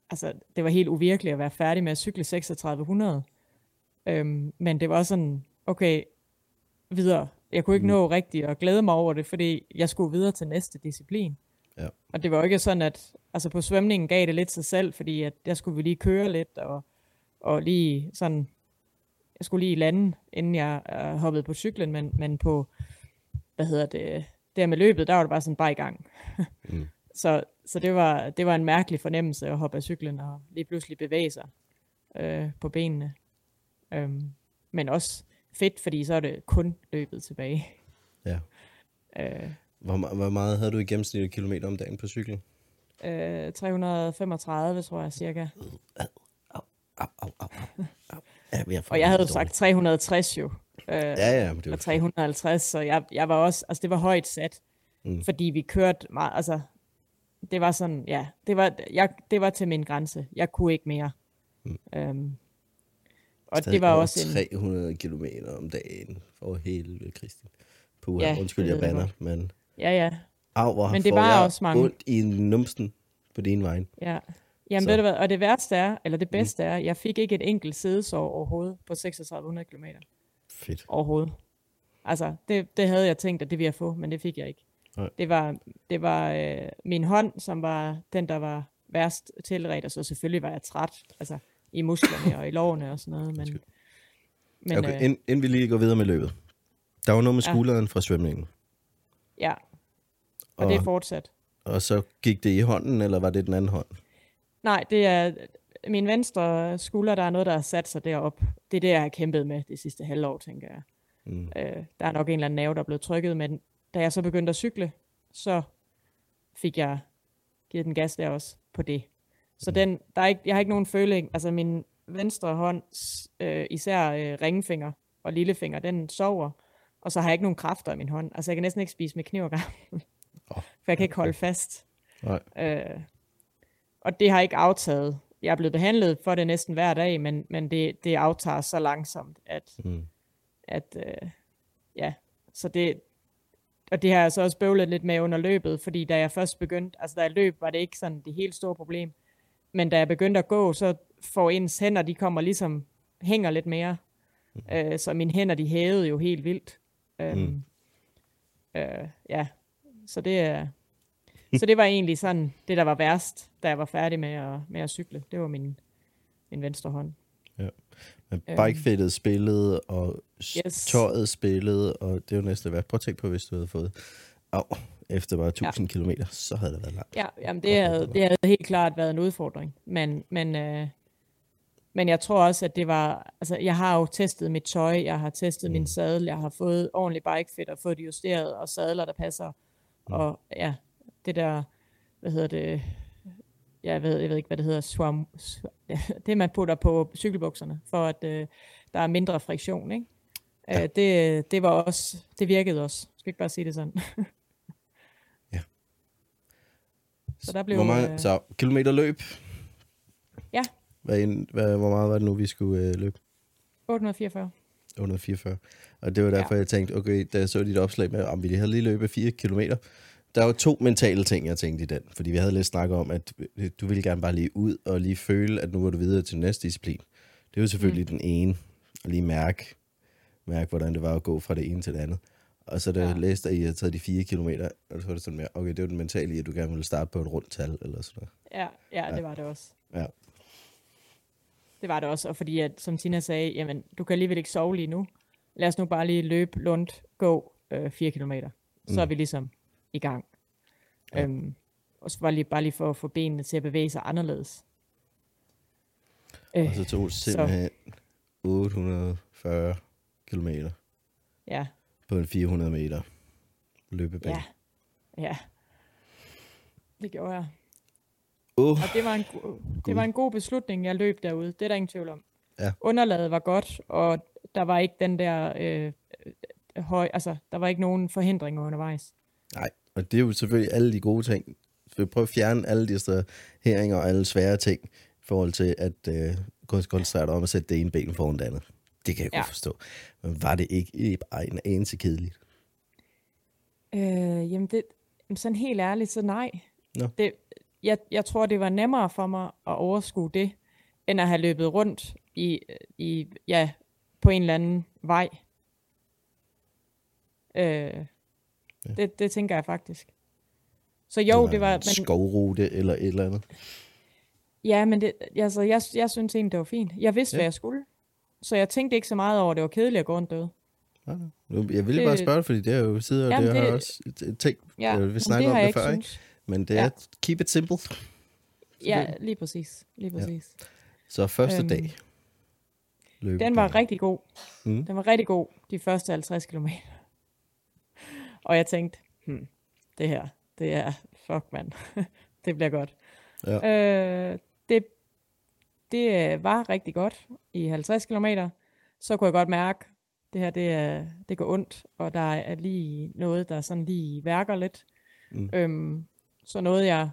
altså, det var helt uvirkeligt at være færdig med at cykle 3600. Øhm, men det var sådan, okay, videre. Jeg kunne ikke Mm. nå rigtigt at glæde mig over det, fordi jeg skulle videre til næste disciplin. Ja. Og det var jo ikke sådan, at altså på svømningen gav det lidt sig selv, fordi at der skulle vi lige køre lidt, og, og lige sådan, jeg skulle lige lande, inden jeg øh, hoppede på cyklen, men, men på, hvad hedder det, der med løbet, der var det bare sådan bare i gang. Mm. Så, så det, var, det var en mærkelig fornemmelse at hoppe af cyklen og lige pludselig bevæge sig øh, på benene. Øhm, men også fedt, fordi så er det kun løbet tilbage. Ja. Øh, Hvor, hvor meget havde du i gennemsnit kilometer om dagen på cyklen? øh, 335, tror jeg cirka. Au, au, au, au. au. Ja, Og jeg havde jo sagt 360 jo. Øh, Ja, ja, men det var og 350, så jeg, jeg var også, altså det var højt sat, mm. fordi vi kørte meget, altså det var sådan, ja, det var, jeg, det var til min grænse. Jeg kunne ikke mere. Mm. Øhm, og stadig det var også en, 300 kilometer om dagen for hele Kristin. Puh, Ja, undskyld, jeg banner, men ja, ja, au, hvor Men det var jeg også mange. ondt i numsen på din vej. ja. Jamen Så. ved du hvad, og det værste er, eller det bedste er, jeg fik ikke et enkelt sædesår overhovedet på 3600 km Fedt. overhovedet. Altså, det, det havde jeg tænkt, at det ville jeg få, men det fik jeg ikke. Nej. Det var, det var øh, min hånd, som var den, der var værst tilredt, og så selvfølgelig var jeg træt, altså i musklerne og i lårene og sådan noget, men, men okay, øh, ind, inden vi lige går videre med løbet. Der var noget med Ja. skulderen fra svømningen. ja, og, Og, og det er fortsat. og så gik det i hånden, eller var det den anden hånd? Nej, det er min venstre skulder, der er noget, der har sat sig derop. Det er det, jeg har kæmpet med det sidste halvår, tænker jeg. Mm. Øh, der er nok en eller anden nerve, der er blevet trykket, men da jeg så begyndte at cykle, så fik jeg givet den gas der også på det. Så den, der er ikke, jeg har ikke nogen føling, altså min venstre hånd, øh, især øh, ringfinger og lillefinger, den sover, og så har jeg ikke nogen kræfter i min hånd. Altså jeg kan næsten ikke spise med kniv og gaffel, Åh, for jeg kan ikke holde fast. Nej. Øh, og det har ikke aftaget. Jeg er blevet behandlet for det næsten hver dag, men, men det, det aftager så langsomt, at, Mm. at øh, ja, så det, og det har jeg så også bøvlet lidt med under løbet, fordi da jeg først begyndte, altså da jeg løb, var det ikke sådan det helt store problem. Men da jeg begyndte at gå, så får ens hænder, de kommer ligesom, hænger lidt mere. Mm. Øh, så mine hænder, de hævede jo helt vildt. Øhm, mm. øh, ja, så det er... så det var egentlig sådan, det der var værst, da jeg var færdig med at, med at cykle. Det var min, min venstre hånd. Ja. Men bikefittet spillede, og yes. tøjet spillede, og det er jo næsten værd. Prøv at tænke på, hvis du havde fået au, efter bare 1000 ja. km, så havde det været langt. Ja, jamen det, havde, det havde helt klart været en udfordring. Men, men, øh, men jeg tror også, at det var... Altså, jeg har jo testet mit tøj, jeg har testet mm. min sadel, jeg har fået ordentlig bikefit og fået det justeret, og sadler, der passer. Mm. Og ja, det der, hvad hedder det, jeg ved, jeg ved ikke, hvad det hedder, swam, swam, det man putter på cykelbukserne, for at øh, der er mindre friktion, ikke? Ja. Øh, det, det var også, det virkede også. Skal ikke bare sige det sådan. ja. Så der blev... Hvor mange, øh, så kilometer løb? Ja. Hvad, hvad, hvor meget var det nu, vi skulle øh, løbe? 844. 844. Og det var derfor, ja. jeg tænkte, okay, da jeg så dit opslag med, om vi havde lige løbet 4 kilometer, der er jo to mentale ting, jeg tænkte i den. Fordi vi havde lidt snakket om, at du ville gerne bare lige ud og lige føle, at nu går du videre til næste disciplin. Det jo selvfølgelig mm. den ene. Og lige mærke, mærke, hvordan det var at gå fra det ene til det andet. Og så da ja. jeg læste, at I havde taget de fire kilometer, og så var det sådan mere, okay, det var den mentale i, at du gerne ville starte på et rundt tal, eller sådan noget. Ja, ja, ja, det var det også. Ja. Det var det også, og fordi, at, som Tina sagde, jamen, du kan alligevel ikke sove lige nu. Lad os nu bare lige løbe, lundt, gå øh, fire kilometer. Så mm. er vi ligesom i gang. Ja. Øhm, og så var lige, bare lige for at få benene til at bevæge sig anderledes. Øh, og så tog det simpelthen så. 840 kilometer. Ja. På en 400 meter løbebane. Ja. Ja. Det gjorde jeg. Uh. Og det var, en, det var en god beslutning, jeg løb derude. Det er der ingen tvivl om. Ja. Underlaget var godt, og der var ikke den der øh, øh høj, altså der var ikke nogen forhindringer undervejs. Nej, og det er jo selvfølgelig alle de gode ting. Så vi prøver at fjerne alle de heringer og alle svære ting, i forhold til at øh, koncentrere dig om at sætte det ene ben foran det andet. Det kan jeg ja. godt forstå. Men var det ikke bare en anelse kedeligt? Øh, jamen, det, sådan helt ærligt, så nej. No. Det, jeg, jeg tror, det var nemmere for mig at overskue det, end at have løbet rundt i, i ja, på en eller anden vej. Øh, Ja. Det, det tænker jeg faktisk. Så jo, det, det var... Men, skovrute eller et eller andet. Ja, men det, altså, jeg, jeg synes egentlig, det var fint. Jeg vidste, ja. hvad jeg skulle. Så jeg tænkte ikke så meget over, at det var kedeligt at gå rundt derude. Jeg ville det, bare spørge, fordi det er jo sider, og det, det har også ting, ja, vi snakker om det før, ikke? Men det er, ja. keep it simple. Ja, lige præcis. Lige præcis. Ja. Så første øhm, dag. Løb den var rigtig god. Mm. Den var rigtig god, de første 50 kilometer. Og jeg tænkte, hmm, det her, det er, fuck mand, det bliver godt. Ja. Øh, det, det var rigtig godt i 50 km. Så kunne jeg godt mærke, det her, det, er, det går ondt, og der er lige noget, der sådan lige værker lidt. Mm. Øhm, så nåede jeg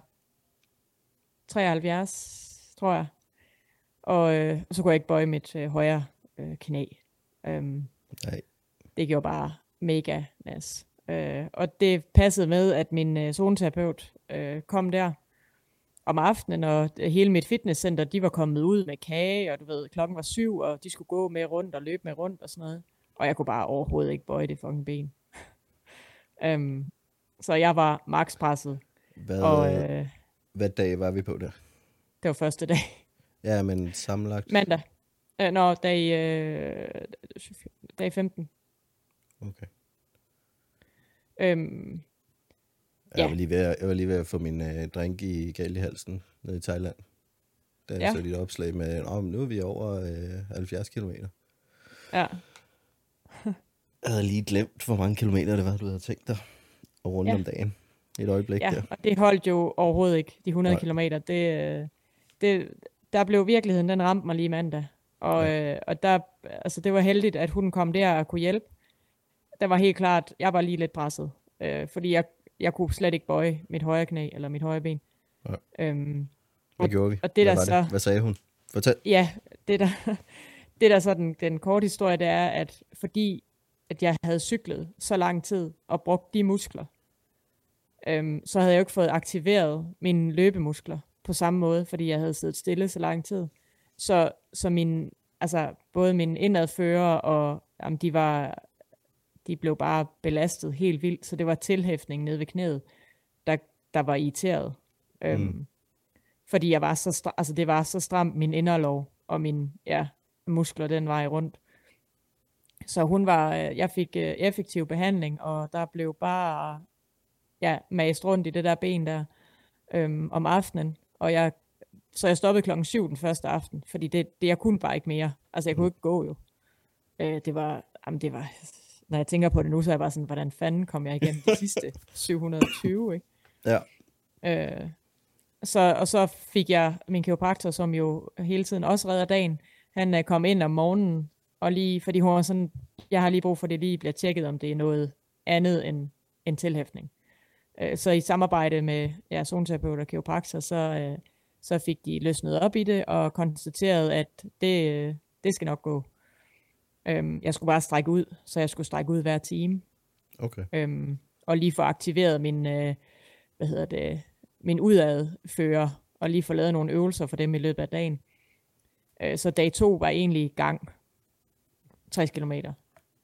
73, tror jeg. Og, øh, så kunne jeg ikke bøje mit øh, højre øh, knæ. Øhm, Nej. Det gjorde bare mega nas. Øh, og det passede med, at min øh, zoneterapeut øh, kom der om aftenen, og hele mit fitnesscenter, de var kommet ud med kage, og du ved, klokken var syv, og de skulle gå med rundt og løbe med rundt og sådan noget. Og jeg kunne bare overhovedet ikke bøje det fucking ben. um, så jeg var max presset. Hvad, og, øh, hvad dag var vi på der? Det var første dag. Ja, men sammenlagt? Mandag. Uh, Nå, dag, øh, dag 15. Okay. Øhm, ja. jeg, var lige ved at, jeg var lige ved at få min øh, drink i galt i halsen nede i Thailand. Da jeg ja. så dit opslag med, om nu er vi over øh, 70 km. Ja. jeg havde lige glemt, hvor mange kilometer det var, du havde tænkt dig at runde ja. om dagen. Et øjeblik ja, der. og det holdt jo overhovedet ikke, de 100 km. Det, øh, det, der blev virkeligheden, den ramte mig lige mandag. Og, ja. øh, og der, altså det var heldigt, at hun kom der og kunne hjælpe der var helt klart, jeg var lige lidt presset, øh, fordi jeg, jeg kunne slet ikke bøje mit højre knæ eller mit højre ben. Ja. Øhm, Hvad gjorde vi? Og det, Hvad, der så, det? Hvad sagde hun? Fortæl. Ja, det der, det der så den, den korte historie, det er, at fordi at jeg havde cyklet så lang tid og brugt de muskler, øhm, så havde jeg jo ikke fået aktiveret mine løbemuskler på samme måde, fordi jeg havde siddet stille så lang tid. Så, så min, altså, både min indadfører og jamen, de var de blev bare belastet helt vildt, så det var tilhæftning nede ved knæet, der, der var irriteret. Øhm, mm. Fordi jeg var så stram, altså det var så stramt min inderlov og min ja, muskler den vej rundt. Så hun var, øh, jeg fik uh, effektiv behandling, og der blev bare ja, mast rundt i det der ben der øhm, om aftenen. Og jeg, så jeg stoppede klokken 7 den første aften, fordi det, det jeg kunne bare ikke mere. Altså jeg kunne ikke gå jo. Øh, det var, jamen det var, når jeg tænker på det nu, så er jeg bare sådan, hvordan fanden kom jeg igennem de sidste 720, ikke? Ja. Øh, så, og så fik jeg min kiropraktor, som jo hele tiden også redder dagen. Han uh, kom ind om morgenen, og lige, fordi hun var sådan, jeg har lige brug for, at det lige bliver tjekket, om det er noget andet end, end tilhæftning. Uh, så i samarbejde med ja, zoneterapeut og kiropraktor, så, uh, så fik de løsnet op i det, og konstateret, at det, uh, det skal nok gå. Um, jeg skulle bare strække ud, så jeg skulle strække ud hver time. Okay. Um, og lige få aktiveret min, uh, hvad hedder det, min udadfører, og lige få lavet nogle øvelser for dem i løbet af dagen. Øh, så dag to var egentlig gang. 60 km.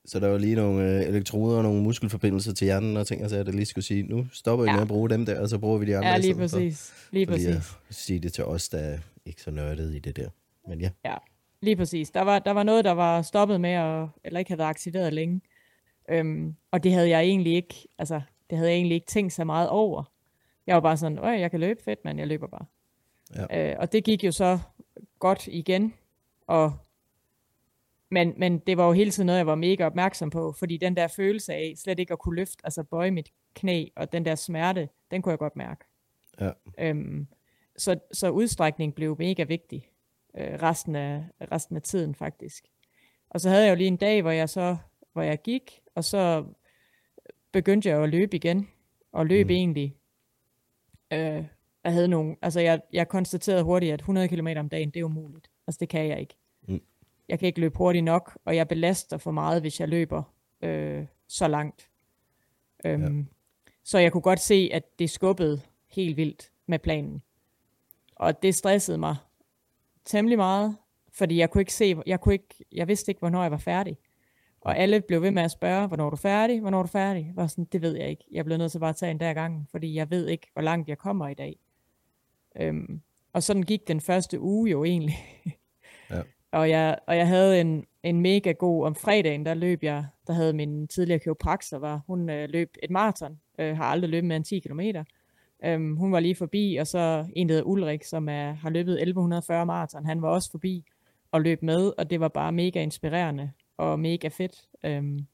Så der var lige nogle øh, elektroder og nogle muskelforbindelser til hjernen, og ting, at jeg lige skulle sige, nu stopper vi ja. med at bruge dem der, og så bruger vi de andre. Ja, lige præcis. Lige for, præcis. Lige at sige det til os, der er ikke så nørdet i det der. Men ja. Ja, lige præcis. Der var, der var noget, der var stoppet med, at, eller ikke havde været aktiveret længe. Øhm, og det havde jeg egentlig ikke, altså, det havde jeg egentlig ikke tænkt så meget over. Jeg var bare sådan, Øj, jeg kan løbe fedt, men jeg løber bare. Ja. Øh, og det gik jo så godt igen, og men, men det var jo hele tiden noget, jeg var mega opmærksom på, fordi den der følelse af slet ikke at kunne løfte, altså bøje mit knæ, og den der smerte, den kunne jeg godt mærke. Ja. Øhm, så, så udstrækning blev mega vigtig øh, resten, af, resten af tiden faktisk. Og så havde jeg jo lige en dag, hvor jeg så hvor jeg gik, og så begyndte jeg at løbe igen, og løb mm. egentlig Øh, jeg havde nogle, altså jeg, jeg konstaterede hurtigt, at 100 km om dagen, det er umuligt. Altså det kan jeg ikke. Mm. Jeg kan ikke løbe hurtigt nok, og jeg belaster for meget, hvis jeg løber øh, så langt. Øhm, ja. Så jeg kunne godt se, at det skubbede helt vildt med planen. Og det stressede mig temmelig meget, fordi jeg kunne ikke se, jeg, kunne ikke, jeg vidste ikke, hvornår jeg var færdig. Og alle blev ved med at spørge, hvornår er du færdig, hvornår er du færdig? Jeg var sådan, det ved jeg ikke. Jeg blev nødt til bare at tage en der gang, fordi jeg ved ikke, hvor langt jeg kommer i dag. Øhm, og sådan gik den første uge jo egentlig. ja. og, jeg, og jeg havde en, en mega god, om fredagen, der løb jeg, der havde min tidligere kiropraktor, var, hun øh, løb et maraton, øh, har aldrig løbet mere end 10 km. Øhm, hun var lige forbi, og så en, der hedder Ulrik, som er, har løbet 1140 maraton, han var også forbi og løb med, og det var bare mega inspirerende og mega fedt. Øhm,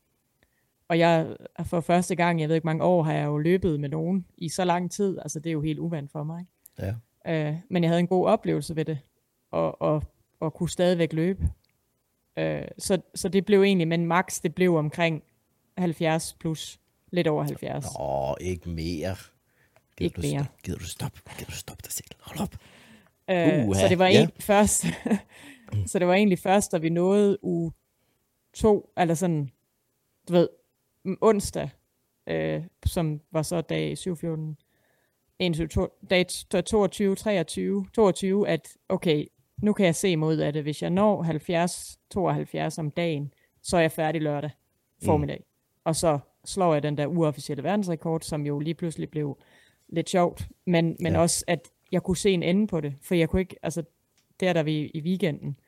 og jeg for første gang, jeg ved ikke mange år, har jeg jo løbet med nogen i så lang tid. Altså det er jo helt uvandt for mig. Ja. Øh, men jeg havde en god oplevelse ved det, og, og, og kunne stadigvæk løbe. Øh, så, så det blev egentlig, men max det blev omkring 70 plus, lidt over 70. Nå, ikke mere. Gider ikke mere. Stop, gider du stoppe? Gider du stoppe dig selv? Hold op. Øh, uh, så det var ja. egentlig først, så det var egentlig først, da vi nåede uge to, eller sådan, du ved, onsdag, øh, som var så dag 7, 14, 21, to, dag 22, 23, 22, at okay, nu kan jeg se mod af det. Hvis jeg når 70, 72 om dagen, så er jeg færdig lørdag formiddag. Mm. Og så slår jeg den der uofficielle verdensrekord, som jo lige pludselig blev lidt sjovt, men, men ja. også, at jeg kunne se en ende på det, for jeg kunne ikke, altså, der der vi i weekenden,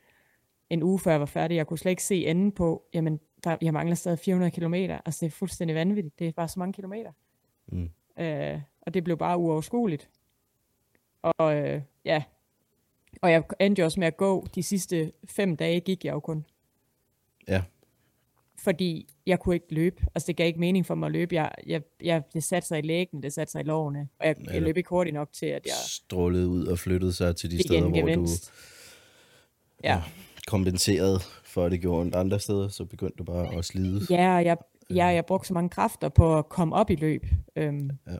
en uge før jeg var færdig. Jeg kunne slet ikke se enden på, jamen, der, jeg mangler stadig 400 km. Altså, det er fuldstændig vanvittigt. Det er bare så mange kilometer. Mm. Øh, og det blev bare uoverskueligt. Og øh, ja, og jeg endte jo også med at gå. De sidste fem dage gik jeg jo kun. Ja. Fordi jeg kunne ikke løbe. Altså, det gav ikke mening for mig at løbe. Jeg, jeg, jeg, det satte sig i lægen, det satte sig i lårene. Og jeg, jeg løb ikke hurtigt nok til, at jeg... Strålede ud og flyttede sig til de steder, hvor du... Ja kompenseret for, at det gjorde ondt andre steder, så begyndte du bare at slide. Ja, jeg, ja, jeg brugte så mange kræfter på at komme op i løb. Øhm, ja.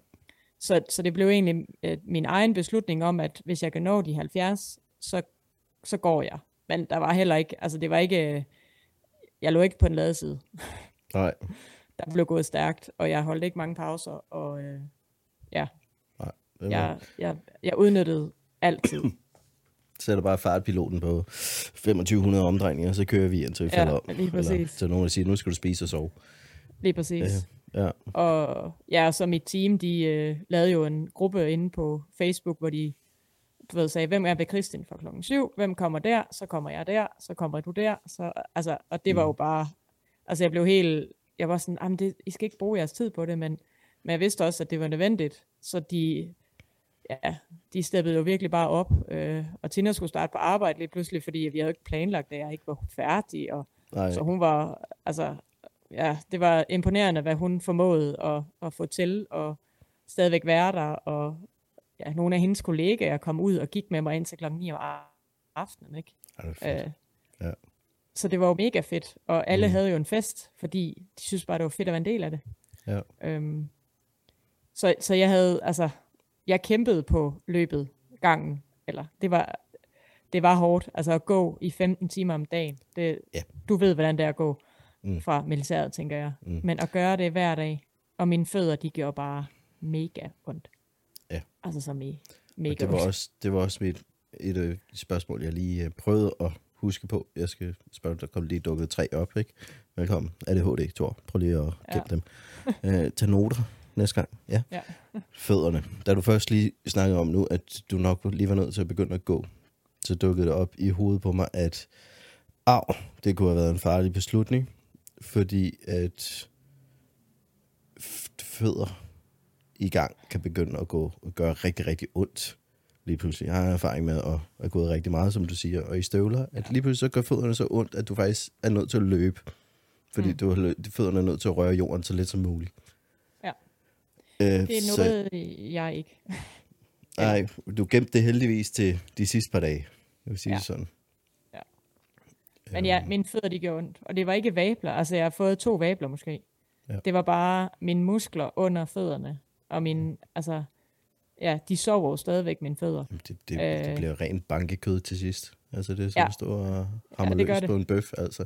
så, så det blev egentlig øh, min egen beslutning om, at hvis jeg kan nå de 70, så, så går jeg. Men der var heller ikke, altså det var ikke, jeg lå ikke på en ladeside. Nej. Der blev gået stærkt, og jeg holdt ikke mange pauser, og øh, ja, Nej. var- jeg, jeg, jeg udnyttede altid. sætter bare fartpiloten på 2500 omdrejninger, så kører vi indtil vi Ja, falder om. lige præcis. Eller, så nogen der siger, nu skal du spise og sove. Lige præcis. Ja. Og ja, så mit team, de øh, lavede jo en gruppe inde på Facebook, hvor de du ved, sagde, hvem er ved Kristin fra klokken 7? Hvem kommer der? Så kommer jeg der. Så kommer du der. Så, altså, og det var jo bare, altså jeg blev helt, jeg var sådan, "Jamen, det, I skal ikke bruge jeres tid på det, men, men jeg vidste også, at det var nødvendigt. Så de, ja, de steppede jo virkelig bare op. Øh, og Tina skulle starte på arbejde lige pludselig, fordi vi havde ikke planlagt, at jeg ikke var færdig. Og, Nej. så hun var, altså, ja, det var imponerende, hvad hun formåede at, at få til, og stadigvæk være der, og ja, nogle af hendes kollegaer kom ud og gik med mig ind til klokken 9 om aftenen, ikke? Ja, det er. Øh, Ja. Så det var jo mega fedt, og alle mm. havde jo en fest, fordi de synes bare, det var fedt at være en del af det. Ja. Øhm, så, så jeg havde, altså, jeg kæmpede på løbet gangen, eller det var, det var hårdt, altså at gå i 15 timer om dagen. Det, Ja. Du ved, hvordan det er at gå Mm. fra militæret, tænker jeg. Mm. Men at gøre det hver dag, og mine fødder, de gjorde bare mega ondt. Ja. Altså så me, Og mega det var også, det var også mit, et de spørgsmål, jeg lige øh, prøvede at huske på. Jeg skal spørge, der kom lige dukket tre op, ikke? Velkommen. ADHD, Thor. Prøv lige at Ja. gemme dem. Øh, tag noter næste gang. Ja. Ja. Fødderne. Da du først lige snakkede om nu, at du nok lige var nødt til at begynde at gå, så dukkede det op i hovedet på mig, at af, det kunne have været en farlig beslutning, fordi at fødder i gang kan begynde at gå og gøre rigtig, rigtig ondt lige pludselig. Jeg har erfaring med at have gået rigtig meget, som du siger, og i støvler, at lige pludselig så gør fødderne så ondt, at du faktisk er nødt til at løbe. Fordi mm. Du har fødderne er nødt til at røre jorden så lidt som muligt. Ja. Øh, Det er så- noget, jeg ikke. Nej, du gemte det heldigvis til de sidste par dage. Jeg vil sige Ja. sådan. Ja. Men ja, mine fødder, de gjorde ondt. Og det var ikke vabler. Altså, jeg har fået to vabler måske. Ja. Det var bare mine muskler under fødderne. Og min, altså, ja, de sover jo stadigvæk, mine fødder. Jamen, Det, det, øh, det bliver rent bankekød til sidst. Altså det er så Ja. ja. Ja, hammer det. på en bøf, altså,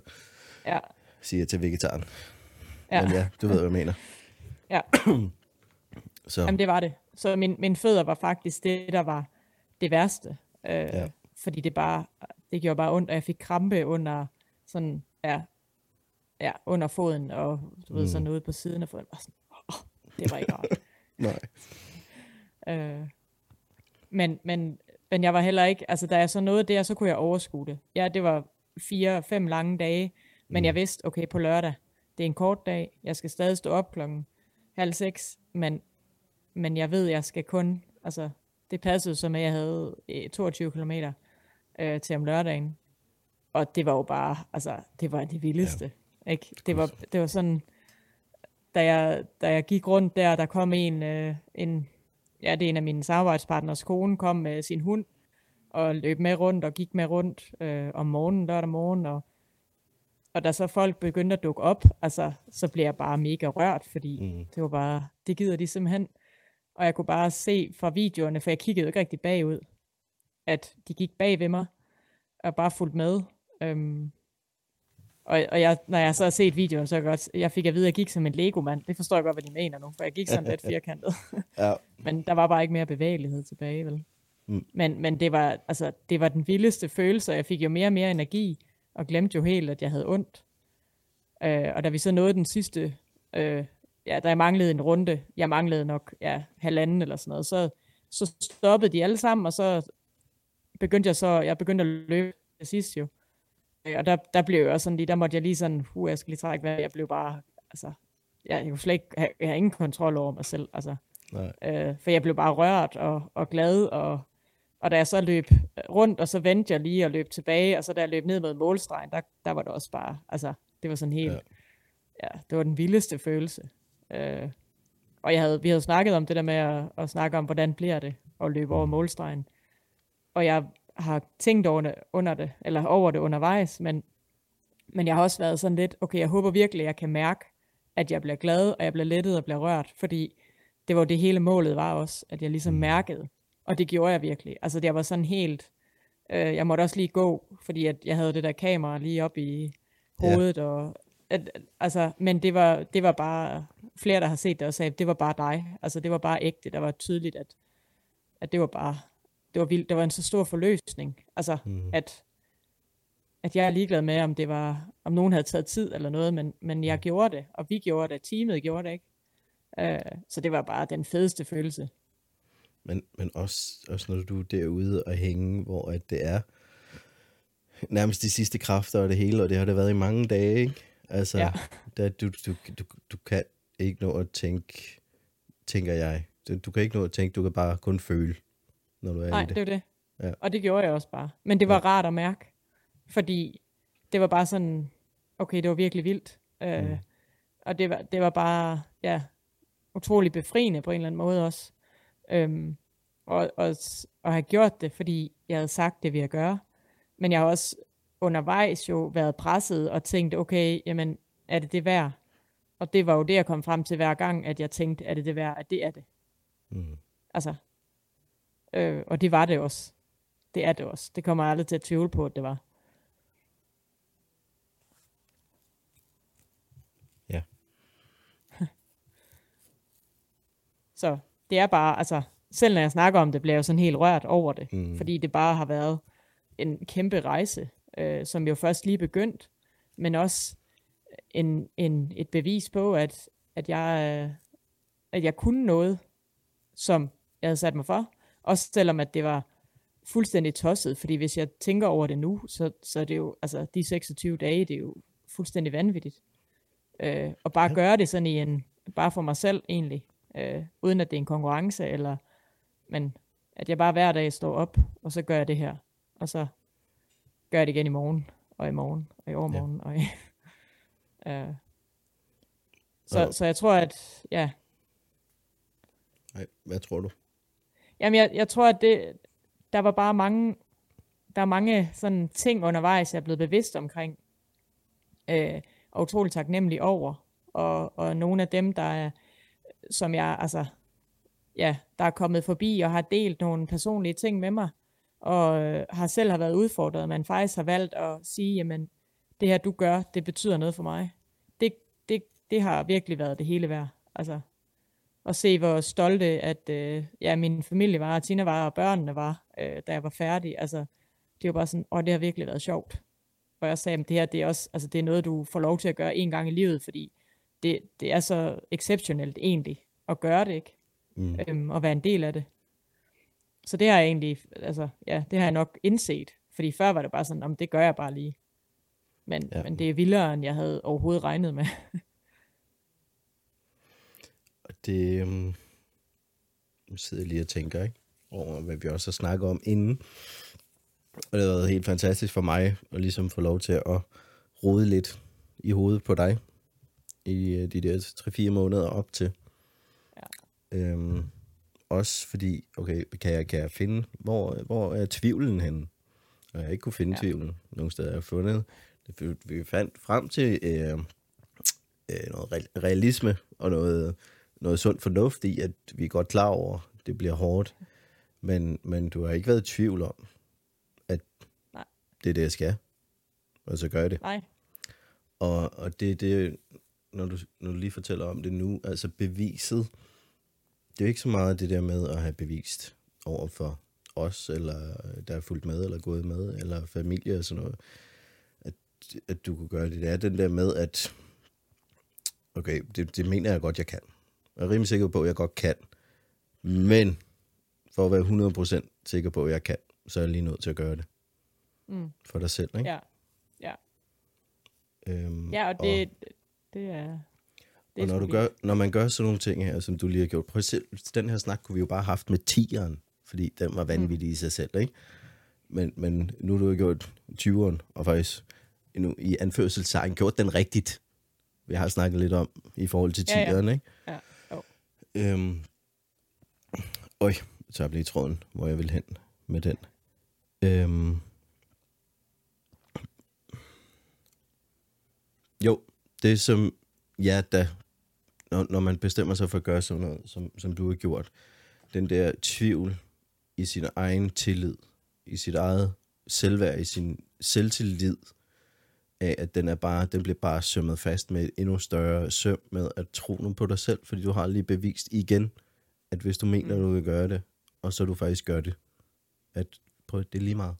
Ja, siger jeg til vegetaren. ja. Ja. Men ja, du ved, hvad jeg mener. Ja. så Jamen, det var det. Så min, mine fødder var faktisk det, der var det værste. Øh, Ja. ja. Fordi det bare, det gjorde bare ondt, og jeg fik krampe under sådan, ja, ja under foden, og du ved, Mm. sådan ude på siden af foden. Bare sådan, oh, det var ikke rart. Nej. Øh, men, men, men jeg var heller ikke, altså da jeg så nåede der, så kunne jeg overskue det. Ja, det var fire, fem lange dage, men Mm. jeg vidste, okay, på lørdag, det er en kort dag, jeg skal stadig stå op klokken halv seks, men, men jeg ved, jeg skal kun, altså det passede som at jeg havde øh, 22 km øh, til om lørdagen, og det var jo bare, altså det var det vildeste, ja. ikke? Det var, det var sådan, da jeg, da jeg gik rundt der, der kom en, øh, en ja, det er en af mine samarbejdspartners kone, kom med sin hund, og løb med rundt, og gik med rundt øh, om morgenen, lørdag morgen, og, og da så folk begyndte at dukke op, altså, så blev jeg bare mega rørt, fordi Mm. det var bare, det gider de simpelthen. Og jeg kunne bare se fra videoerne, for jeg kiggede jo ikke rigtig bagud, at de gik bag ved mig, og bare fulgte med. Øhm, og, og jeg, når jeg så har set videoen, så jeg godt, jeg fik at vide, at jeg gik som en Lego-mand. Det forstår jeg godt, hvad de mener nu, for jeg gik sådan lidt firkantet. Ja. Men der var bare ikke mere bevægelighed tilbage, vel? Mm. Men, men det, var, altså, det var den vildeste følelse, og jeg fik jo mere og mere energi, og glemte jo helt, at jeg havde ondt. Øh, og da vi så nåede den sidste, øh, ja, da jeg manglede en runde, jeg manglede nok ja, halvanden eller sådan noget, så, så stoppede de alle sammen, og så begyndte jeg så, jeg begyndte at løbe til sidst jo. Øh, Og der, der blev jeg også sådan lige, der måtte jeg lige sådan, uh, jeg skal lige trække vejret, jeg blev bare, altså, jeg, jeg kunne slet ikke, have, jeg har ingen kontrol over mig selv, altså. Nej. Øh, for jeg blev bare rørt og, og glad, og, og da jeg så løb rundt, og så vendte jeg lige og løb tilbage, og så da jeg løb ned mod målstregen, der, der var det også bare, altså, det var sådan helt, Ja. ja, ja det var den vildeste følelse. Øh, og jeg havde, vi havde snakket om det der med at, at snakke om, hvordan bliver det at løbe over målstregen. Og jeg har tænkt over det, under det, eller over det undervejs, men, men jeg har også været sådan lidt, okay, jeg håber virkelig, at jeg kan mærke, at jeg bliver glad, og jeg bliver lettet og bliver rørt, fordi det var det hele målet var også, at jeg ligesom mærkede, og det gjorde jeg virkelig. Altså det var sådan helt, øh, jeg måtte også lige gå, fordi at jeg havde det der kamera lige op i hovedet, ja. og at, altså, men det var, det var bare, flere der har set det og sagde, det var bare dig. Altså det var bare ægte, der var tydeligt, at, at det var bare, det var vildt, det var en så stor forløsning. Altså, mm. at, at jeg er ligeglad med, om det var, om nogen havde taget tid eller noget, men, men jeg gjorde det, og vi gjorde det, teamet gjorde det, ikke? Uh, så det var bare den fedeste følelse. Men, men også, også når du er derude og hænge, hvor at det er nærmest de sidste kræfter og det hele, og det har det været i mange dage, ikke? Altså, ja. der, du, du, du, du kan ikke nå at tænke, tænker jeg. Du kan ikke nå at tænke, du kan bare kun føle, når du er Nej, i det. det er det. Ja. Og det gjorde jeg også bare. Men det var ja. rart at mærke, fordi det var bare sådan, okay, det var virkelig vildt. Øh, mm. og det var, det var bare, ja, utrolig befriende på en eller anden måde også. Øhm, og, og, og have gjort det, fordi jeg havde sagt det, vi jeg gøre. Men jeg har også undervejs jo været presset og tænkt, okay, jamen, er det det værd? Og det var jo det, jeg kom frem til hver gang, at jeg tænkte, er det det værd? At det er det. Mm. Altså, øh, og det var det også. Det er det også. Det kommer jeg aldrig til at tvivle på, at det var. Ja. Så det er bare, altså, selv når jeg snakker om det, bliver jeg jo sådan helt rørt over det. Mm. Fordi det bare har været en kæmpe rejse, øh, som jo først lige begyndt, men også en, en, et bevis på, at, at, jeg, øh, at jeg kunne noget, som jeg havde sat mig for. Også selvom at det var fuldstændig tosset, fordi hvis jeg tænker over det nu, så, så er det jo, altså de 26 dage, det er jo fuldstændig vanvittigt. Øh, og bare ja. gøre det sådan i en, bare for mig selv egentlig, øh, uden at det er en konkurrence, eller, men at jeg bare hver dag står op, og så gør jeg det her, og så gør jeg det igen i morgen, og i morgen, og i overmorgen, ja. og i, øh, så, ja. så jeg tror, at, ja. Nej, hvad tror du? Jamen, jeg, jeg tror, at det, der var bare mange, der er mange sådan ting undervejs, jeg er blevet bevidst omkring, øh, og utroligt taknemmelig over, og, og nogle af dem, der er, som jeg, altså, ja, der er kommet forbi og har delt nogle personlige ting med mig, og øh, har selv har været udfordret, men faktisk har valgt at sige, jamen, det her du gør, det betyder noget for mig. Det, det, det har virkelig været det hele værd. Altså, at se, hvor stolte, at øh, ja, min familie var, og Tina var, og børnene var, øh, da jeg var færdig. Altså, det var bare sådan, og det har virkelig været sjovt. Og jeg sagde, at det her, det er også, altså, det er noget, du får lov til at gøre en gang i livet, fordi det, det er så exceptionelt egentlig at gøre det, ikke? Mm. Øhm, og være en del af det. Så det har jeg egentlig, altså, ja, det har jeg nok indset. Fordi før var det bare sådan, om det gør jeg bare lige. Men, ja. men det er vildere, end jeg havde overhovedet regnet med. det, um, nu sidder jeg lige og tænker, ikke? Over hvad vi også har snakket om inden. Og det har været helt fantastisk for mig at ligesom få lov til at rode lidt i hovedet på dig i øh, de der 3-4 måneder op til. Ja. Øhm, også fordi, okay, kan jeg, kan jeg finde, hvor, hvor er tvivlen henne? Og jeg ikke kunne finde ja. tvivlen nogen steder. Jeg har fundet, det, vi fandt frem til øh, øh, noget realisme og noget, noget sund fornuft i, at vi er godt klar over, at det bliver hårdt. Men, men du har ikke været i tvivl om, at Nej. det er det, jeg skal. Og så gør jeg det. Nej. Og, og det er det, når du, når du lige fortæller om det nu, altså beviset, det er jo ikke så meget det der med at have bevist over for os, eller der er fulgt med, eller gået med, eller familie og sådan noget, at, at du kunne gøre det. Det er den der med, at okay, det, det mener jeg godt, jeg kan. Jeg er rimelig sikker på, at jeg godt kan. Men for at være 100% sikker på, at jeg kan, så er jeg lige nødt til at gøre det. Mm. For dig selv, ikke? Ja. Ja. Øhm, ja, og det, og, det er... Det og når, du gør, når man gør sådan nogle ting her, som du lige har gjort, prøv at se, den her snak kunne vi jo bare have haft med tieren, fordi den var vanvittig mm. i sig selv, ikke? Men, men nu har du gjort 20'eren, og faktisk nu, i anførselstegn gjort den rigtigt. Vi har snakket lidt om i forhold til tieren, ja, ja. ikke? Ja, jo. Øhm, øj, så jeg lige tråden, hvor jeg vil hen med den. Øhm, jo, det som ja, da når, når man bestemmer sig for at gøre sådan noget, som, som du har gjort, den der tvivl i sin egen tillid, i sit eget selvværd, i sin selvtillid, af, at den, er bare, den bliver bare sømmet fast med et endnu større søm med at tro nu på dig selv, fordi du har lige bevist igen, at hvis du mener, mm. du vil gøre det, og så du faktisk gør det, at prøv, det er lige meget.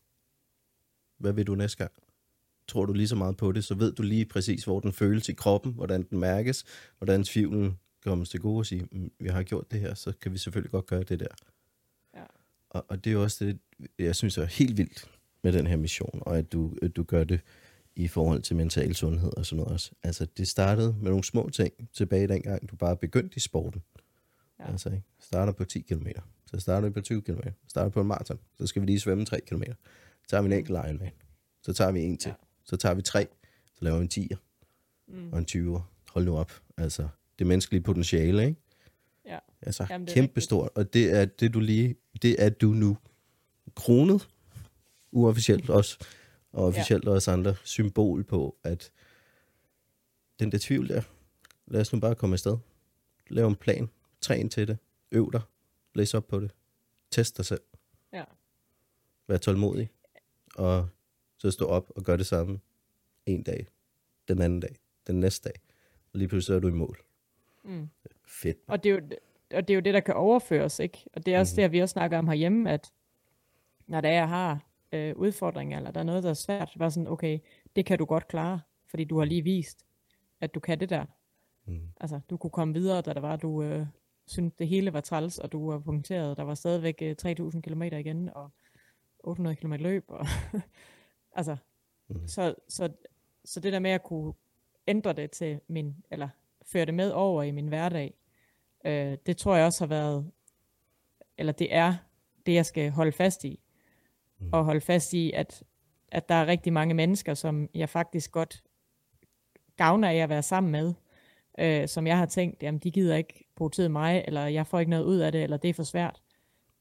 Hvad vil du næste gang? Tror du lige så meget på det, så ved du lige præcis, hvor den føles i kroppen, hvordan den mærkes, hvordan tvivlen kommer til gode og sige, "Mm, vi har gjort det her, så kan vi selvfølgelig godt gøre det der. Ja. Og, og det er jo også det, jeg synes er helt vildt med den her mission, og at du, at du gør det i forhold til mental sundhed og sådan noget også. Altså, det startede med nogle små ting tilbage dengang, du bare begyndte i sporten. Ja. Altså, ikke? Starter på 10 km, så starter vi på 20 km, starter på en maraton, så skal vi lige svømme 3 km. Så tager vi en enkelt Ironman, så tager vi en til, Ja. så tager vi tre, så laver vi en 10'er Mm. og en 20'er. Hold nu op, altså, det menneskelige potentiale, ikke? Ja. Altså, Jamen, det er kæmpe rigtigt. stort, og det er det, du lige, det er du nu kronet, uofficielt også, og officielt ja. også andre, symbol på, at den der tvivl der, lad os nu bare komme afsted. Lav en plan, træn til det, øv dig, læs op på det, test dig selv, Ja. vær tålmodig, og så stå op og gør det samme en dag, den anden dag, den næste dag, og lige pludselig er du i mål. Mm. Fedt. Og det, er jo, og det er jo det, der kan overføres, ikke? Og det er også Mhm. det, vi også snakker om herhjemme, at når der jeg har øh, udfordringer, eller der er noget, der er svært, var sådan, okay, det kan du godt klare, fordi du har lige vist, at du kan det der. Mm. Altså, du kunne komme videre, da der var, du øh, syntes, det hele var træls, og du var punkteret. Der var stadigvæk øh, 3.000 km igen, og 800 km løb. Og altså, Mhm. så, så, så det der med at kunne ændre det til min, eller føre det med over i min hverdag, øh, det tror jeg også har været, eller det er det, jeg skal holde fast i. Mhm. Og holde fast i, at, at der er rigtig mange mennesker, som jeg faktisk godt gavner af at være sammen med, øh, som jeg har tænkt, jamen de gider ikke bruge tid mig, eller jeg får ikke noget ud af det, eller det er for svært.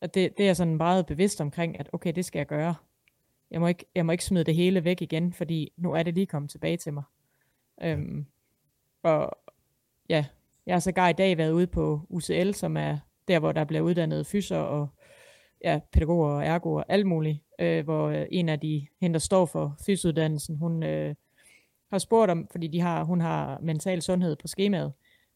Og det, det er jeg sådan meget bevidst omkring, at okay, det skal jeg gøre. Jeg må, ikke, jeg må ikke smide det hele væk igen, fordi nu er det lige kommet tilbage til mig. Øhm, og ja, jeg har sågar i dag været ude på UCL, som er der, hvor der bliver uddannet fyser og ja, pædagoger og ergo og alt muligt, øh, hvor øh, en af de, hende der står for fysuddannelsen, hun øh, har spurgt om, fordi de har, hun har mental sundhed på skemaet,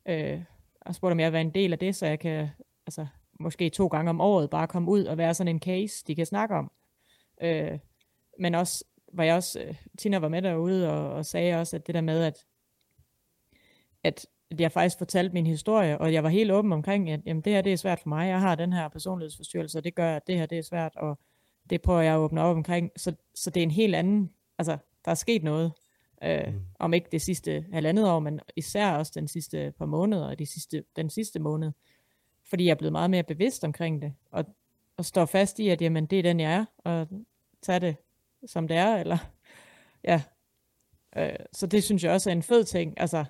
øh, og spurgt om jeg vil være en del af det, så jeg kan altså, måske to gange om året bare komme ud og være sådan en case, de kan snakke om. Øh, men også, var jeg også, øh, Tina var med derude og, og sagde også, at det der med, at, at jeg faktisk fortalte min historie, og jeg var helt åben omkring, at jamen, det her det er svært for mig. Jeg har den her personlighedsforstyrrelse, og det gør, at det her det er svært, og det prøver jeg at åbne op omkring. Så, så det er en helt anden, altså der er sket noget, øh, mm. om ikke det sidste halvandet år, men især også den sidste par måneder, og de sidste, den sidste måned, fordi jeg er blevet meget mere bevidst omkring det, og, og står fast i, at jamen, det er den, jeg er, og tage det, som det er, eller ja. Øh, så det synes jeg også er en fed ting, altså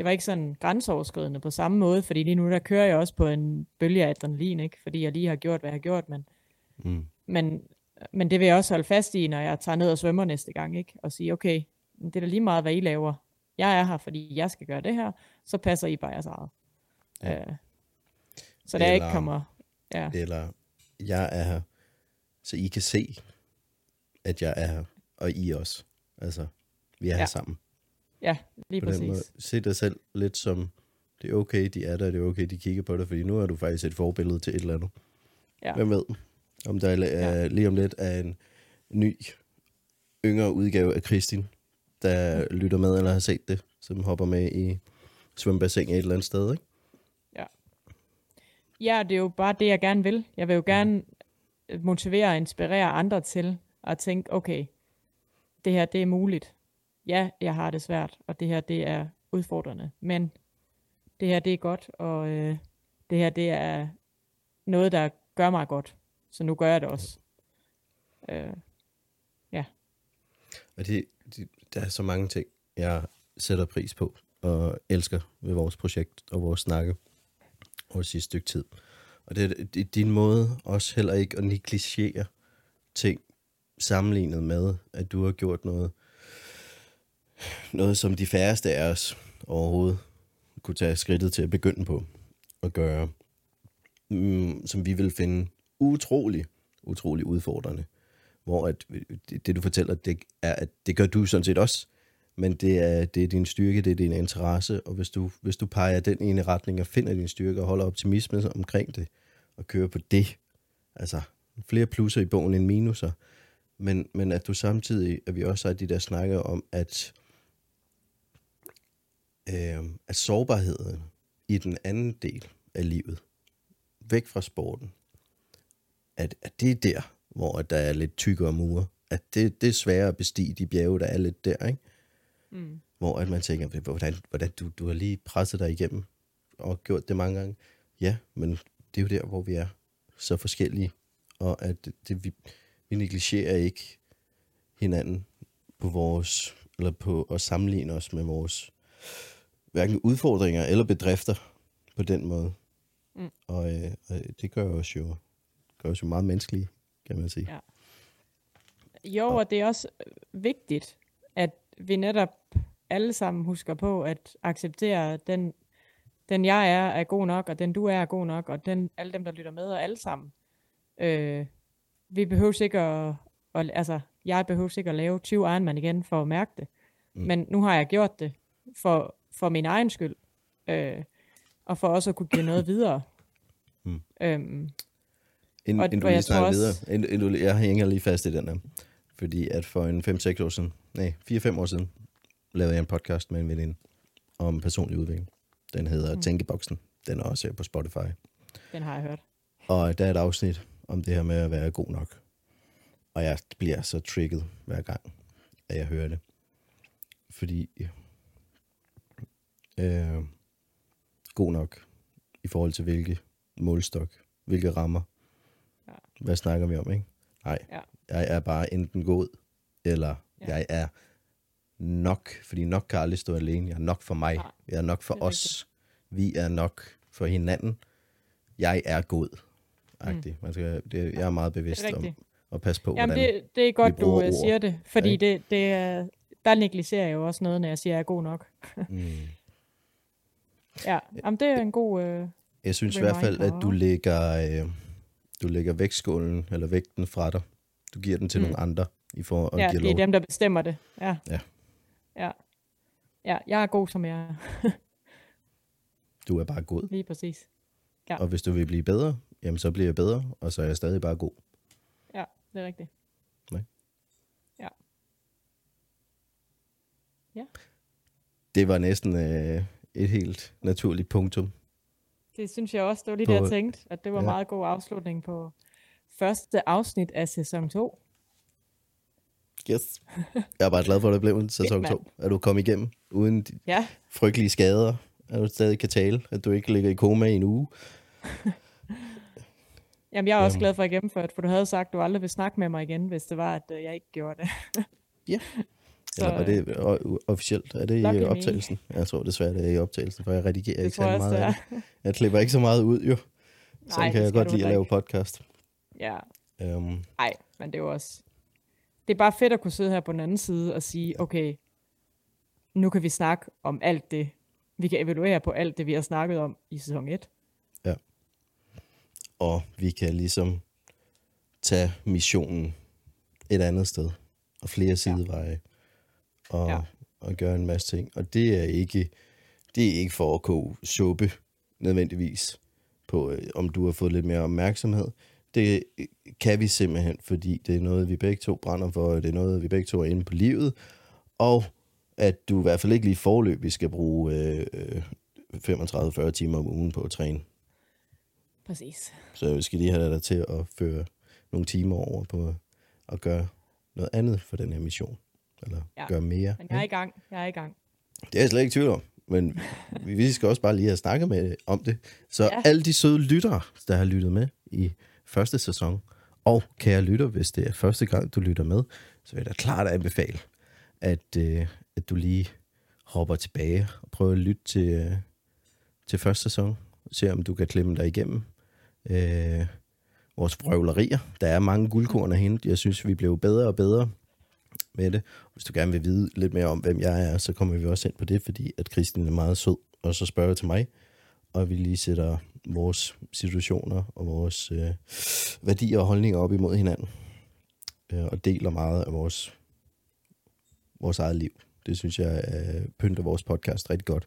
det var ikke sådan grænseoverskridende på samme måde, fordi lige nu der kører jeg også på en bølge af adrenalin, ikke? fordi jeg lige har gjort, hvad jeg har gjort, men, Mm. men, men det vil jeg også holde fast i, når jeg tager ned og svømmer næste gang, ikke? og sige, okay, det er da lige meget, hvad I laver. Jeg er her, fordi jeg skal gøre det her, så passer I bare jeres eget. Ja. Øh, så der ikke kommer... Ja, Eller, jeg er her, så I kan se, at jeg er her, og I også. Altså, vi er ja. Ja, her sammen. Ja lige På den måde, præcis. se dig selv lidt som, det er okay, de er der, det er okay, de kigger på dig, fordi nu er du faktisk et forbillede til et eller andet. Ja. Hvem ved, om der er, Ja. ja. lige om lidt er en ny, yngre udgave af Kristin, der lytter med eller har set det, som hopper med i svømmebassin et eller andet sted, ikke? Ja, det er jo bare det, jeg gerne vil. Jeg vil jo gerne øh, motivere og inspirere andre til at tænke, okay, det her, det er muligt. Ja, jeg har det svært, og det her, det er udfordrende. Men det her, det er godt, og øh, det her, det er noget, der gør mig godt. Så nu gør jeg det også. Øh, Og det, det, der er så mange ting, jeg sætter pris på og elsker ved vores projekt og vores snakke over sidste stykke tid. Og det, er- det er din måde også heller ikke at negligere ting sammenlignet med, at du har gjort noget, noget som de færreste af os overhovedet kunne tage skridtet til at begynde på at gøre, mm, som vi vil finde utrolig, utrolig udfordrende. Hvor at, øh, det, det, du fortæller, det er, at det gør du sådan set også, men det er, det er din styrke, det er din interesse, og hvis du, hvis du peger den ene retning og finder din styrke og holder optimisme omkring det, og kører på det, altså flere plusser i bogen end minuser, men, men at du samtidig, at vi også har de der snakker om, at, øh, at sårbarheden i den anden del af livet, væk fra sporten, at, at det er der, hvor der er lidt tykkere mure. At det, det er sværere at bestige de bjerge, der er lidt der, ikke? Mm. Hvor at man tænker, hvordan, hvordan du, du har lige presset dig igennem og gjort det mange gange. Ja, men det er jo der, hvor vi er så forskellige, og at det, det, vi, vi negligerer ikke hinanden på vores, eller på at sammenligne os med vores hverken udfordringer eller bedrifter på den måde. Mm. Og, øh, og det gør os jo, gør os jo meget menneskelige, kan man sige. Ja. Jo, og det er også vigtigt, at vi netop alle sammen husker på at acceptere den, den jeg er, er god nok, og den du er, er god nok, og den, alle dem, der lytter med, og alle sammen. Øh, vi behøver ikke at, og, altså, jeg behøver ikke at lave 20 Ironman igen for at mærke det. Mm. Men nu har jeg gjort det for, for min egen skyld. Øh, og for også at kunne give noget videre. Mm. Øhm, Inden, inden du lige snakker også... videre, inden, inden du, jeg hænger lige fast i den her. Fordi at for en 5-6 år siden, nej, 4-5 år siden, lavede jeg en podcast med en veninde om personlig udvikling. Den hedder mm. Tænkeboksen. Den er også her på Spotify. Den har jeg hørt. Og der er et afsnit om det her med at være god nok. Og jeg bliver så trigget hver gang, at jeg hører det. Fordi øh, god nok i forhold til hvilke målstok, hvilke rammer. Ja. Hvad snakker vi om, ikke? Nej, ja. jeg er bare enten god, eller ja. jeg er nok, fordi nok kan aldrig stå alene. Jeg er nok for mig. Nej. Jeg er nok for os. Rigtigt. Vi er nok for hinanden. Jeg er god. Mm. Man skal, det, jeg er meget bevidst er om at passe på, Jamen, hvordan det, det er godt, du øh, ord. siger det, fordi ja, det, det er, der negligerer jeg jo også noget, når jeg siger, at jeg er god nok. mm. Ja, jamen, det er en god... Øh, jeg synes i hvert fald, at du lægger, øh, du lægger vægtskålen, eller vægten fra dig. Du giver den til mm. nogle andre, i for Ja, det er dem, der bestemmer det. Ja. ja. Ja. Ja, jeg er god, som jeg er. du er bare god. Lige præcis. Ja. Og hvis du vil blive bedre, jamen så bliver jeg bedre, og så er jeg stadig bare god. Ja, det er rigtigt. Nej. Ja. Ja. Det var næsten øh, et helt naturligt punktum. Det synes jeg også, det var lige på, det, jeg tænkte, at det var ja. meget god afslutning på første afsnit af sæson 2. Yes. Jeg er bare glad for, at det blev en sæson 2. At du kom igennem uden de ja. frygtelige skader. At du stadig kan tale. At du ikke ligger i koma i en uge. Jamen, jeg er også glad for at gennemføre det, for du havde sagt, at du aldrig vil snakke med mig igen, hvis det var, at øh, jeg ikke gjorde det. ja. Så, Eller var det officielt? Er det i optagelsen? Me. Jeg tror desværre, det er i optagelsen, for jeg redigerer det ikke så meget af det. Jeg klipper ikke så meget ud, jo. Så kan jeg godt lide at lave podcast. Ja. Um. Ej, men det er jo også... Det er bare fedt at kunne sidde her på den anden side og sige, okay, nu kan vi snakke om alt det. Vi kan evaluere på alt det, vi har snakket om i sæson 1. Ja. Og vi kan ligesom tage missionen et andet sted og flere sideveje. Ja og, ja. og gøre en masse ting. Og det er ikke, det er ikke for at koge suppe nødvendigvis på, øh, om du har fået lidt mere opmærksomhed. Det kan vi simpelthen, fordi det er noget, vi begge to brænder for, og det er noget, vi begge to er inde på livet, og at du i hvert fald ikke lige forløb, vi skal bruge øh, 35-40 øh, timer om ugen på at træne. Præcis. Så vi skal lige have dig til at føre nogle timer over på at gøre noget andet for den her mission eller ja. gøre mere. Men jeg er i gang. Jeg er i gang. Det er jeg slet ikke tvivl om. Men vi skal også bare lige have snakket med om det. Så ja. alle de søde lyttere, der har lyttet med i første sæson, og kære lytter, hvis det er første gang, du lytter med, så vil jeg da klart anbefale, at, øh, at du lige hopper tilbage og prøver at lytte til, øh, til første sæson. Se om du kan klemme dig igennem øh, vores vrøvlerier. Der er mange guldkorn at hente. Jeg synes, vi blev bedre og bedre med det. Hvis du gerne vil vide lidt mere om, hvem jeg er, så kommer vi også ind på det, fordi at Kristin er meget sød, og så spørger til mig, og vi lige sætter vores situationer og vores øh, værdier og holdninger op imod hinanden. øh, og deler meget af vores, vores eget liv. Det synes jeg øh, pynter vores podcast rigtig godt.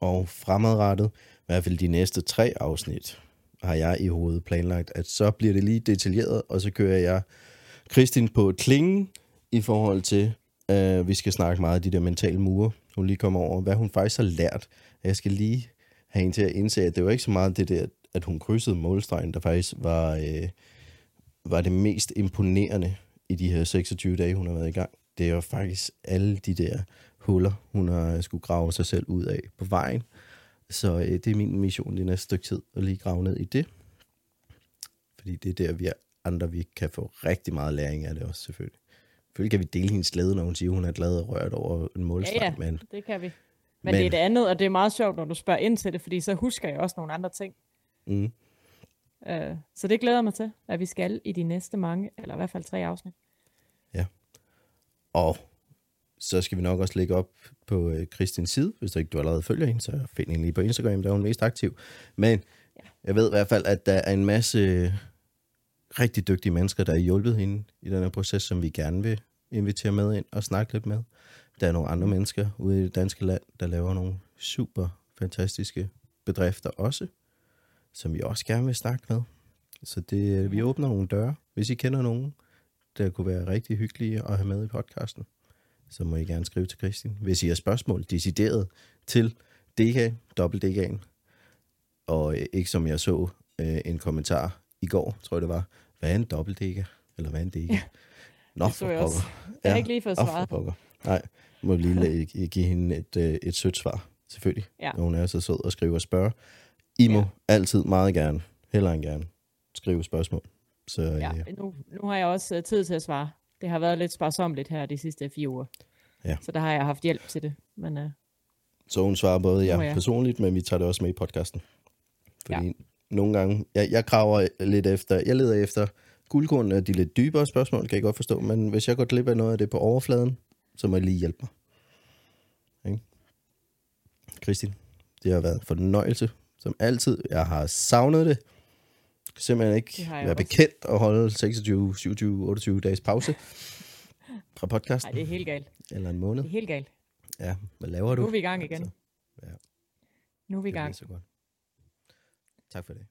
Og fremadrettet, i hvert fald de næste tre afsnit, har jeg i hovedet planlagt, at så bliver det lige detaljeret, og så kører jeg Kristin på klingen i forhold til, øh, vi skal snakke meget af de der mentale mure, hun lige kommer over, hvad hun faktisk har lært. Jeg skal lige have hende til at indse, at det var ikke så meget det der, at hun krydsede målstregen, der faktisk var, øh, var det mest imponerende i de her 26 dage, hun har været i gang. Det er faktisk alle de der huller, hun har skulle grave sig selv ud af på vejen. Så øh, det er min mission det næste stykke tid, at lige grave ned i det. Fordi det er der, vi andre vi kan få rigtig meget læring af det også, selvfølgelig. Selvfølgelig kan vi dele hendes glæde, når hun siger, hun er glad og rørt over en målstreg. Ja, ja, Men, det kan vi. Men, Men- det er det andet, og det er meget sjovt, når du spørger ind til det, fordi så husker jeg også nogle andre ting. mm, Øh, så det glæder jeg mig til, at vi skal i de næste mange, eller i hvert fald tre afsnit. og så skal vi nok også lægge op på øh, Kristins side, hvis du ikke du allerede følger hende, så find hende lige på Instagram, der er hun mest aktiv. Men jeg ved i hvert fald, at der er en masse rigtig dygtige mennesker, der har hjulpet hende i den her proces, som vi gerne vil invitere med ind og snakke lidt med. Der er nogle andre mennesker ude i det danske land, der laver nogle super fantastiske bedrifter også, som vi også gerne vil snakke med. Så det, øh, vi åbner nogle døre. Hvis I kender nogen, der kunne være rigtig hyggelige at have med i podcasten, så må I gerne skrive til Kristin. Hvis I har spørgsmål decideret til DK, dobbelt DK'en, og øh, ikke som jeg så øh, en kommentar i går, tror jeg det var, hvad er en dobbelt DK? Eller hvad er en DK? Ja, Nå, det så for jeg også. pokker. Jeg har ikke lige fået svaret. pokker. Nej, må lige la- give hende et, øh, et sødt svar, selvfølgelig. Ja. Når hun er så sød og skrive og spørge. I må Ja. altid meget gerne, heller end gerne, skrive spørgsmål. Så Ja, øh, nu, nu har jeg også øh, tid til at svare. Det har været lidt sparsomligt her de sidste fire uger. Ja. Så der har jeg haft hjælp til det. Men øh, Så hun svarer både jer ja. personligt, men vi tager det også med i podcasten. Fordi Ja. nogle gange, jeg, jeg kraver lidt efter, jeg leder efter guldkornene af de lidt dybere spørgsmål, kan jeg godt forstå, men hvis jeg går glip af noget af det på overfladen, så må I lige hjælpe mig. Ikke? Kristin, det har været en fornøjelse, som altid. Jeg har savnet det. Jeg kan simpelthen ikke Det jeg være også. bekendt at holde 26, 27, 28 dages pause fra podcasten. nej, det er helt galt. Eller en måned. Det er helt galt. Ja, hvad laver du? Nu er vi i gang igen. Altså, ja. Nu er vi i Det bliver gang. så godt. Tak for det.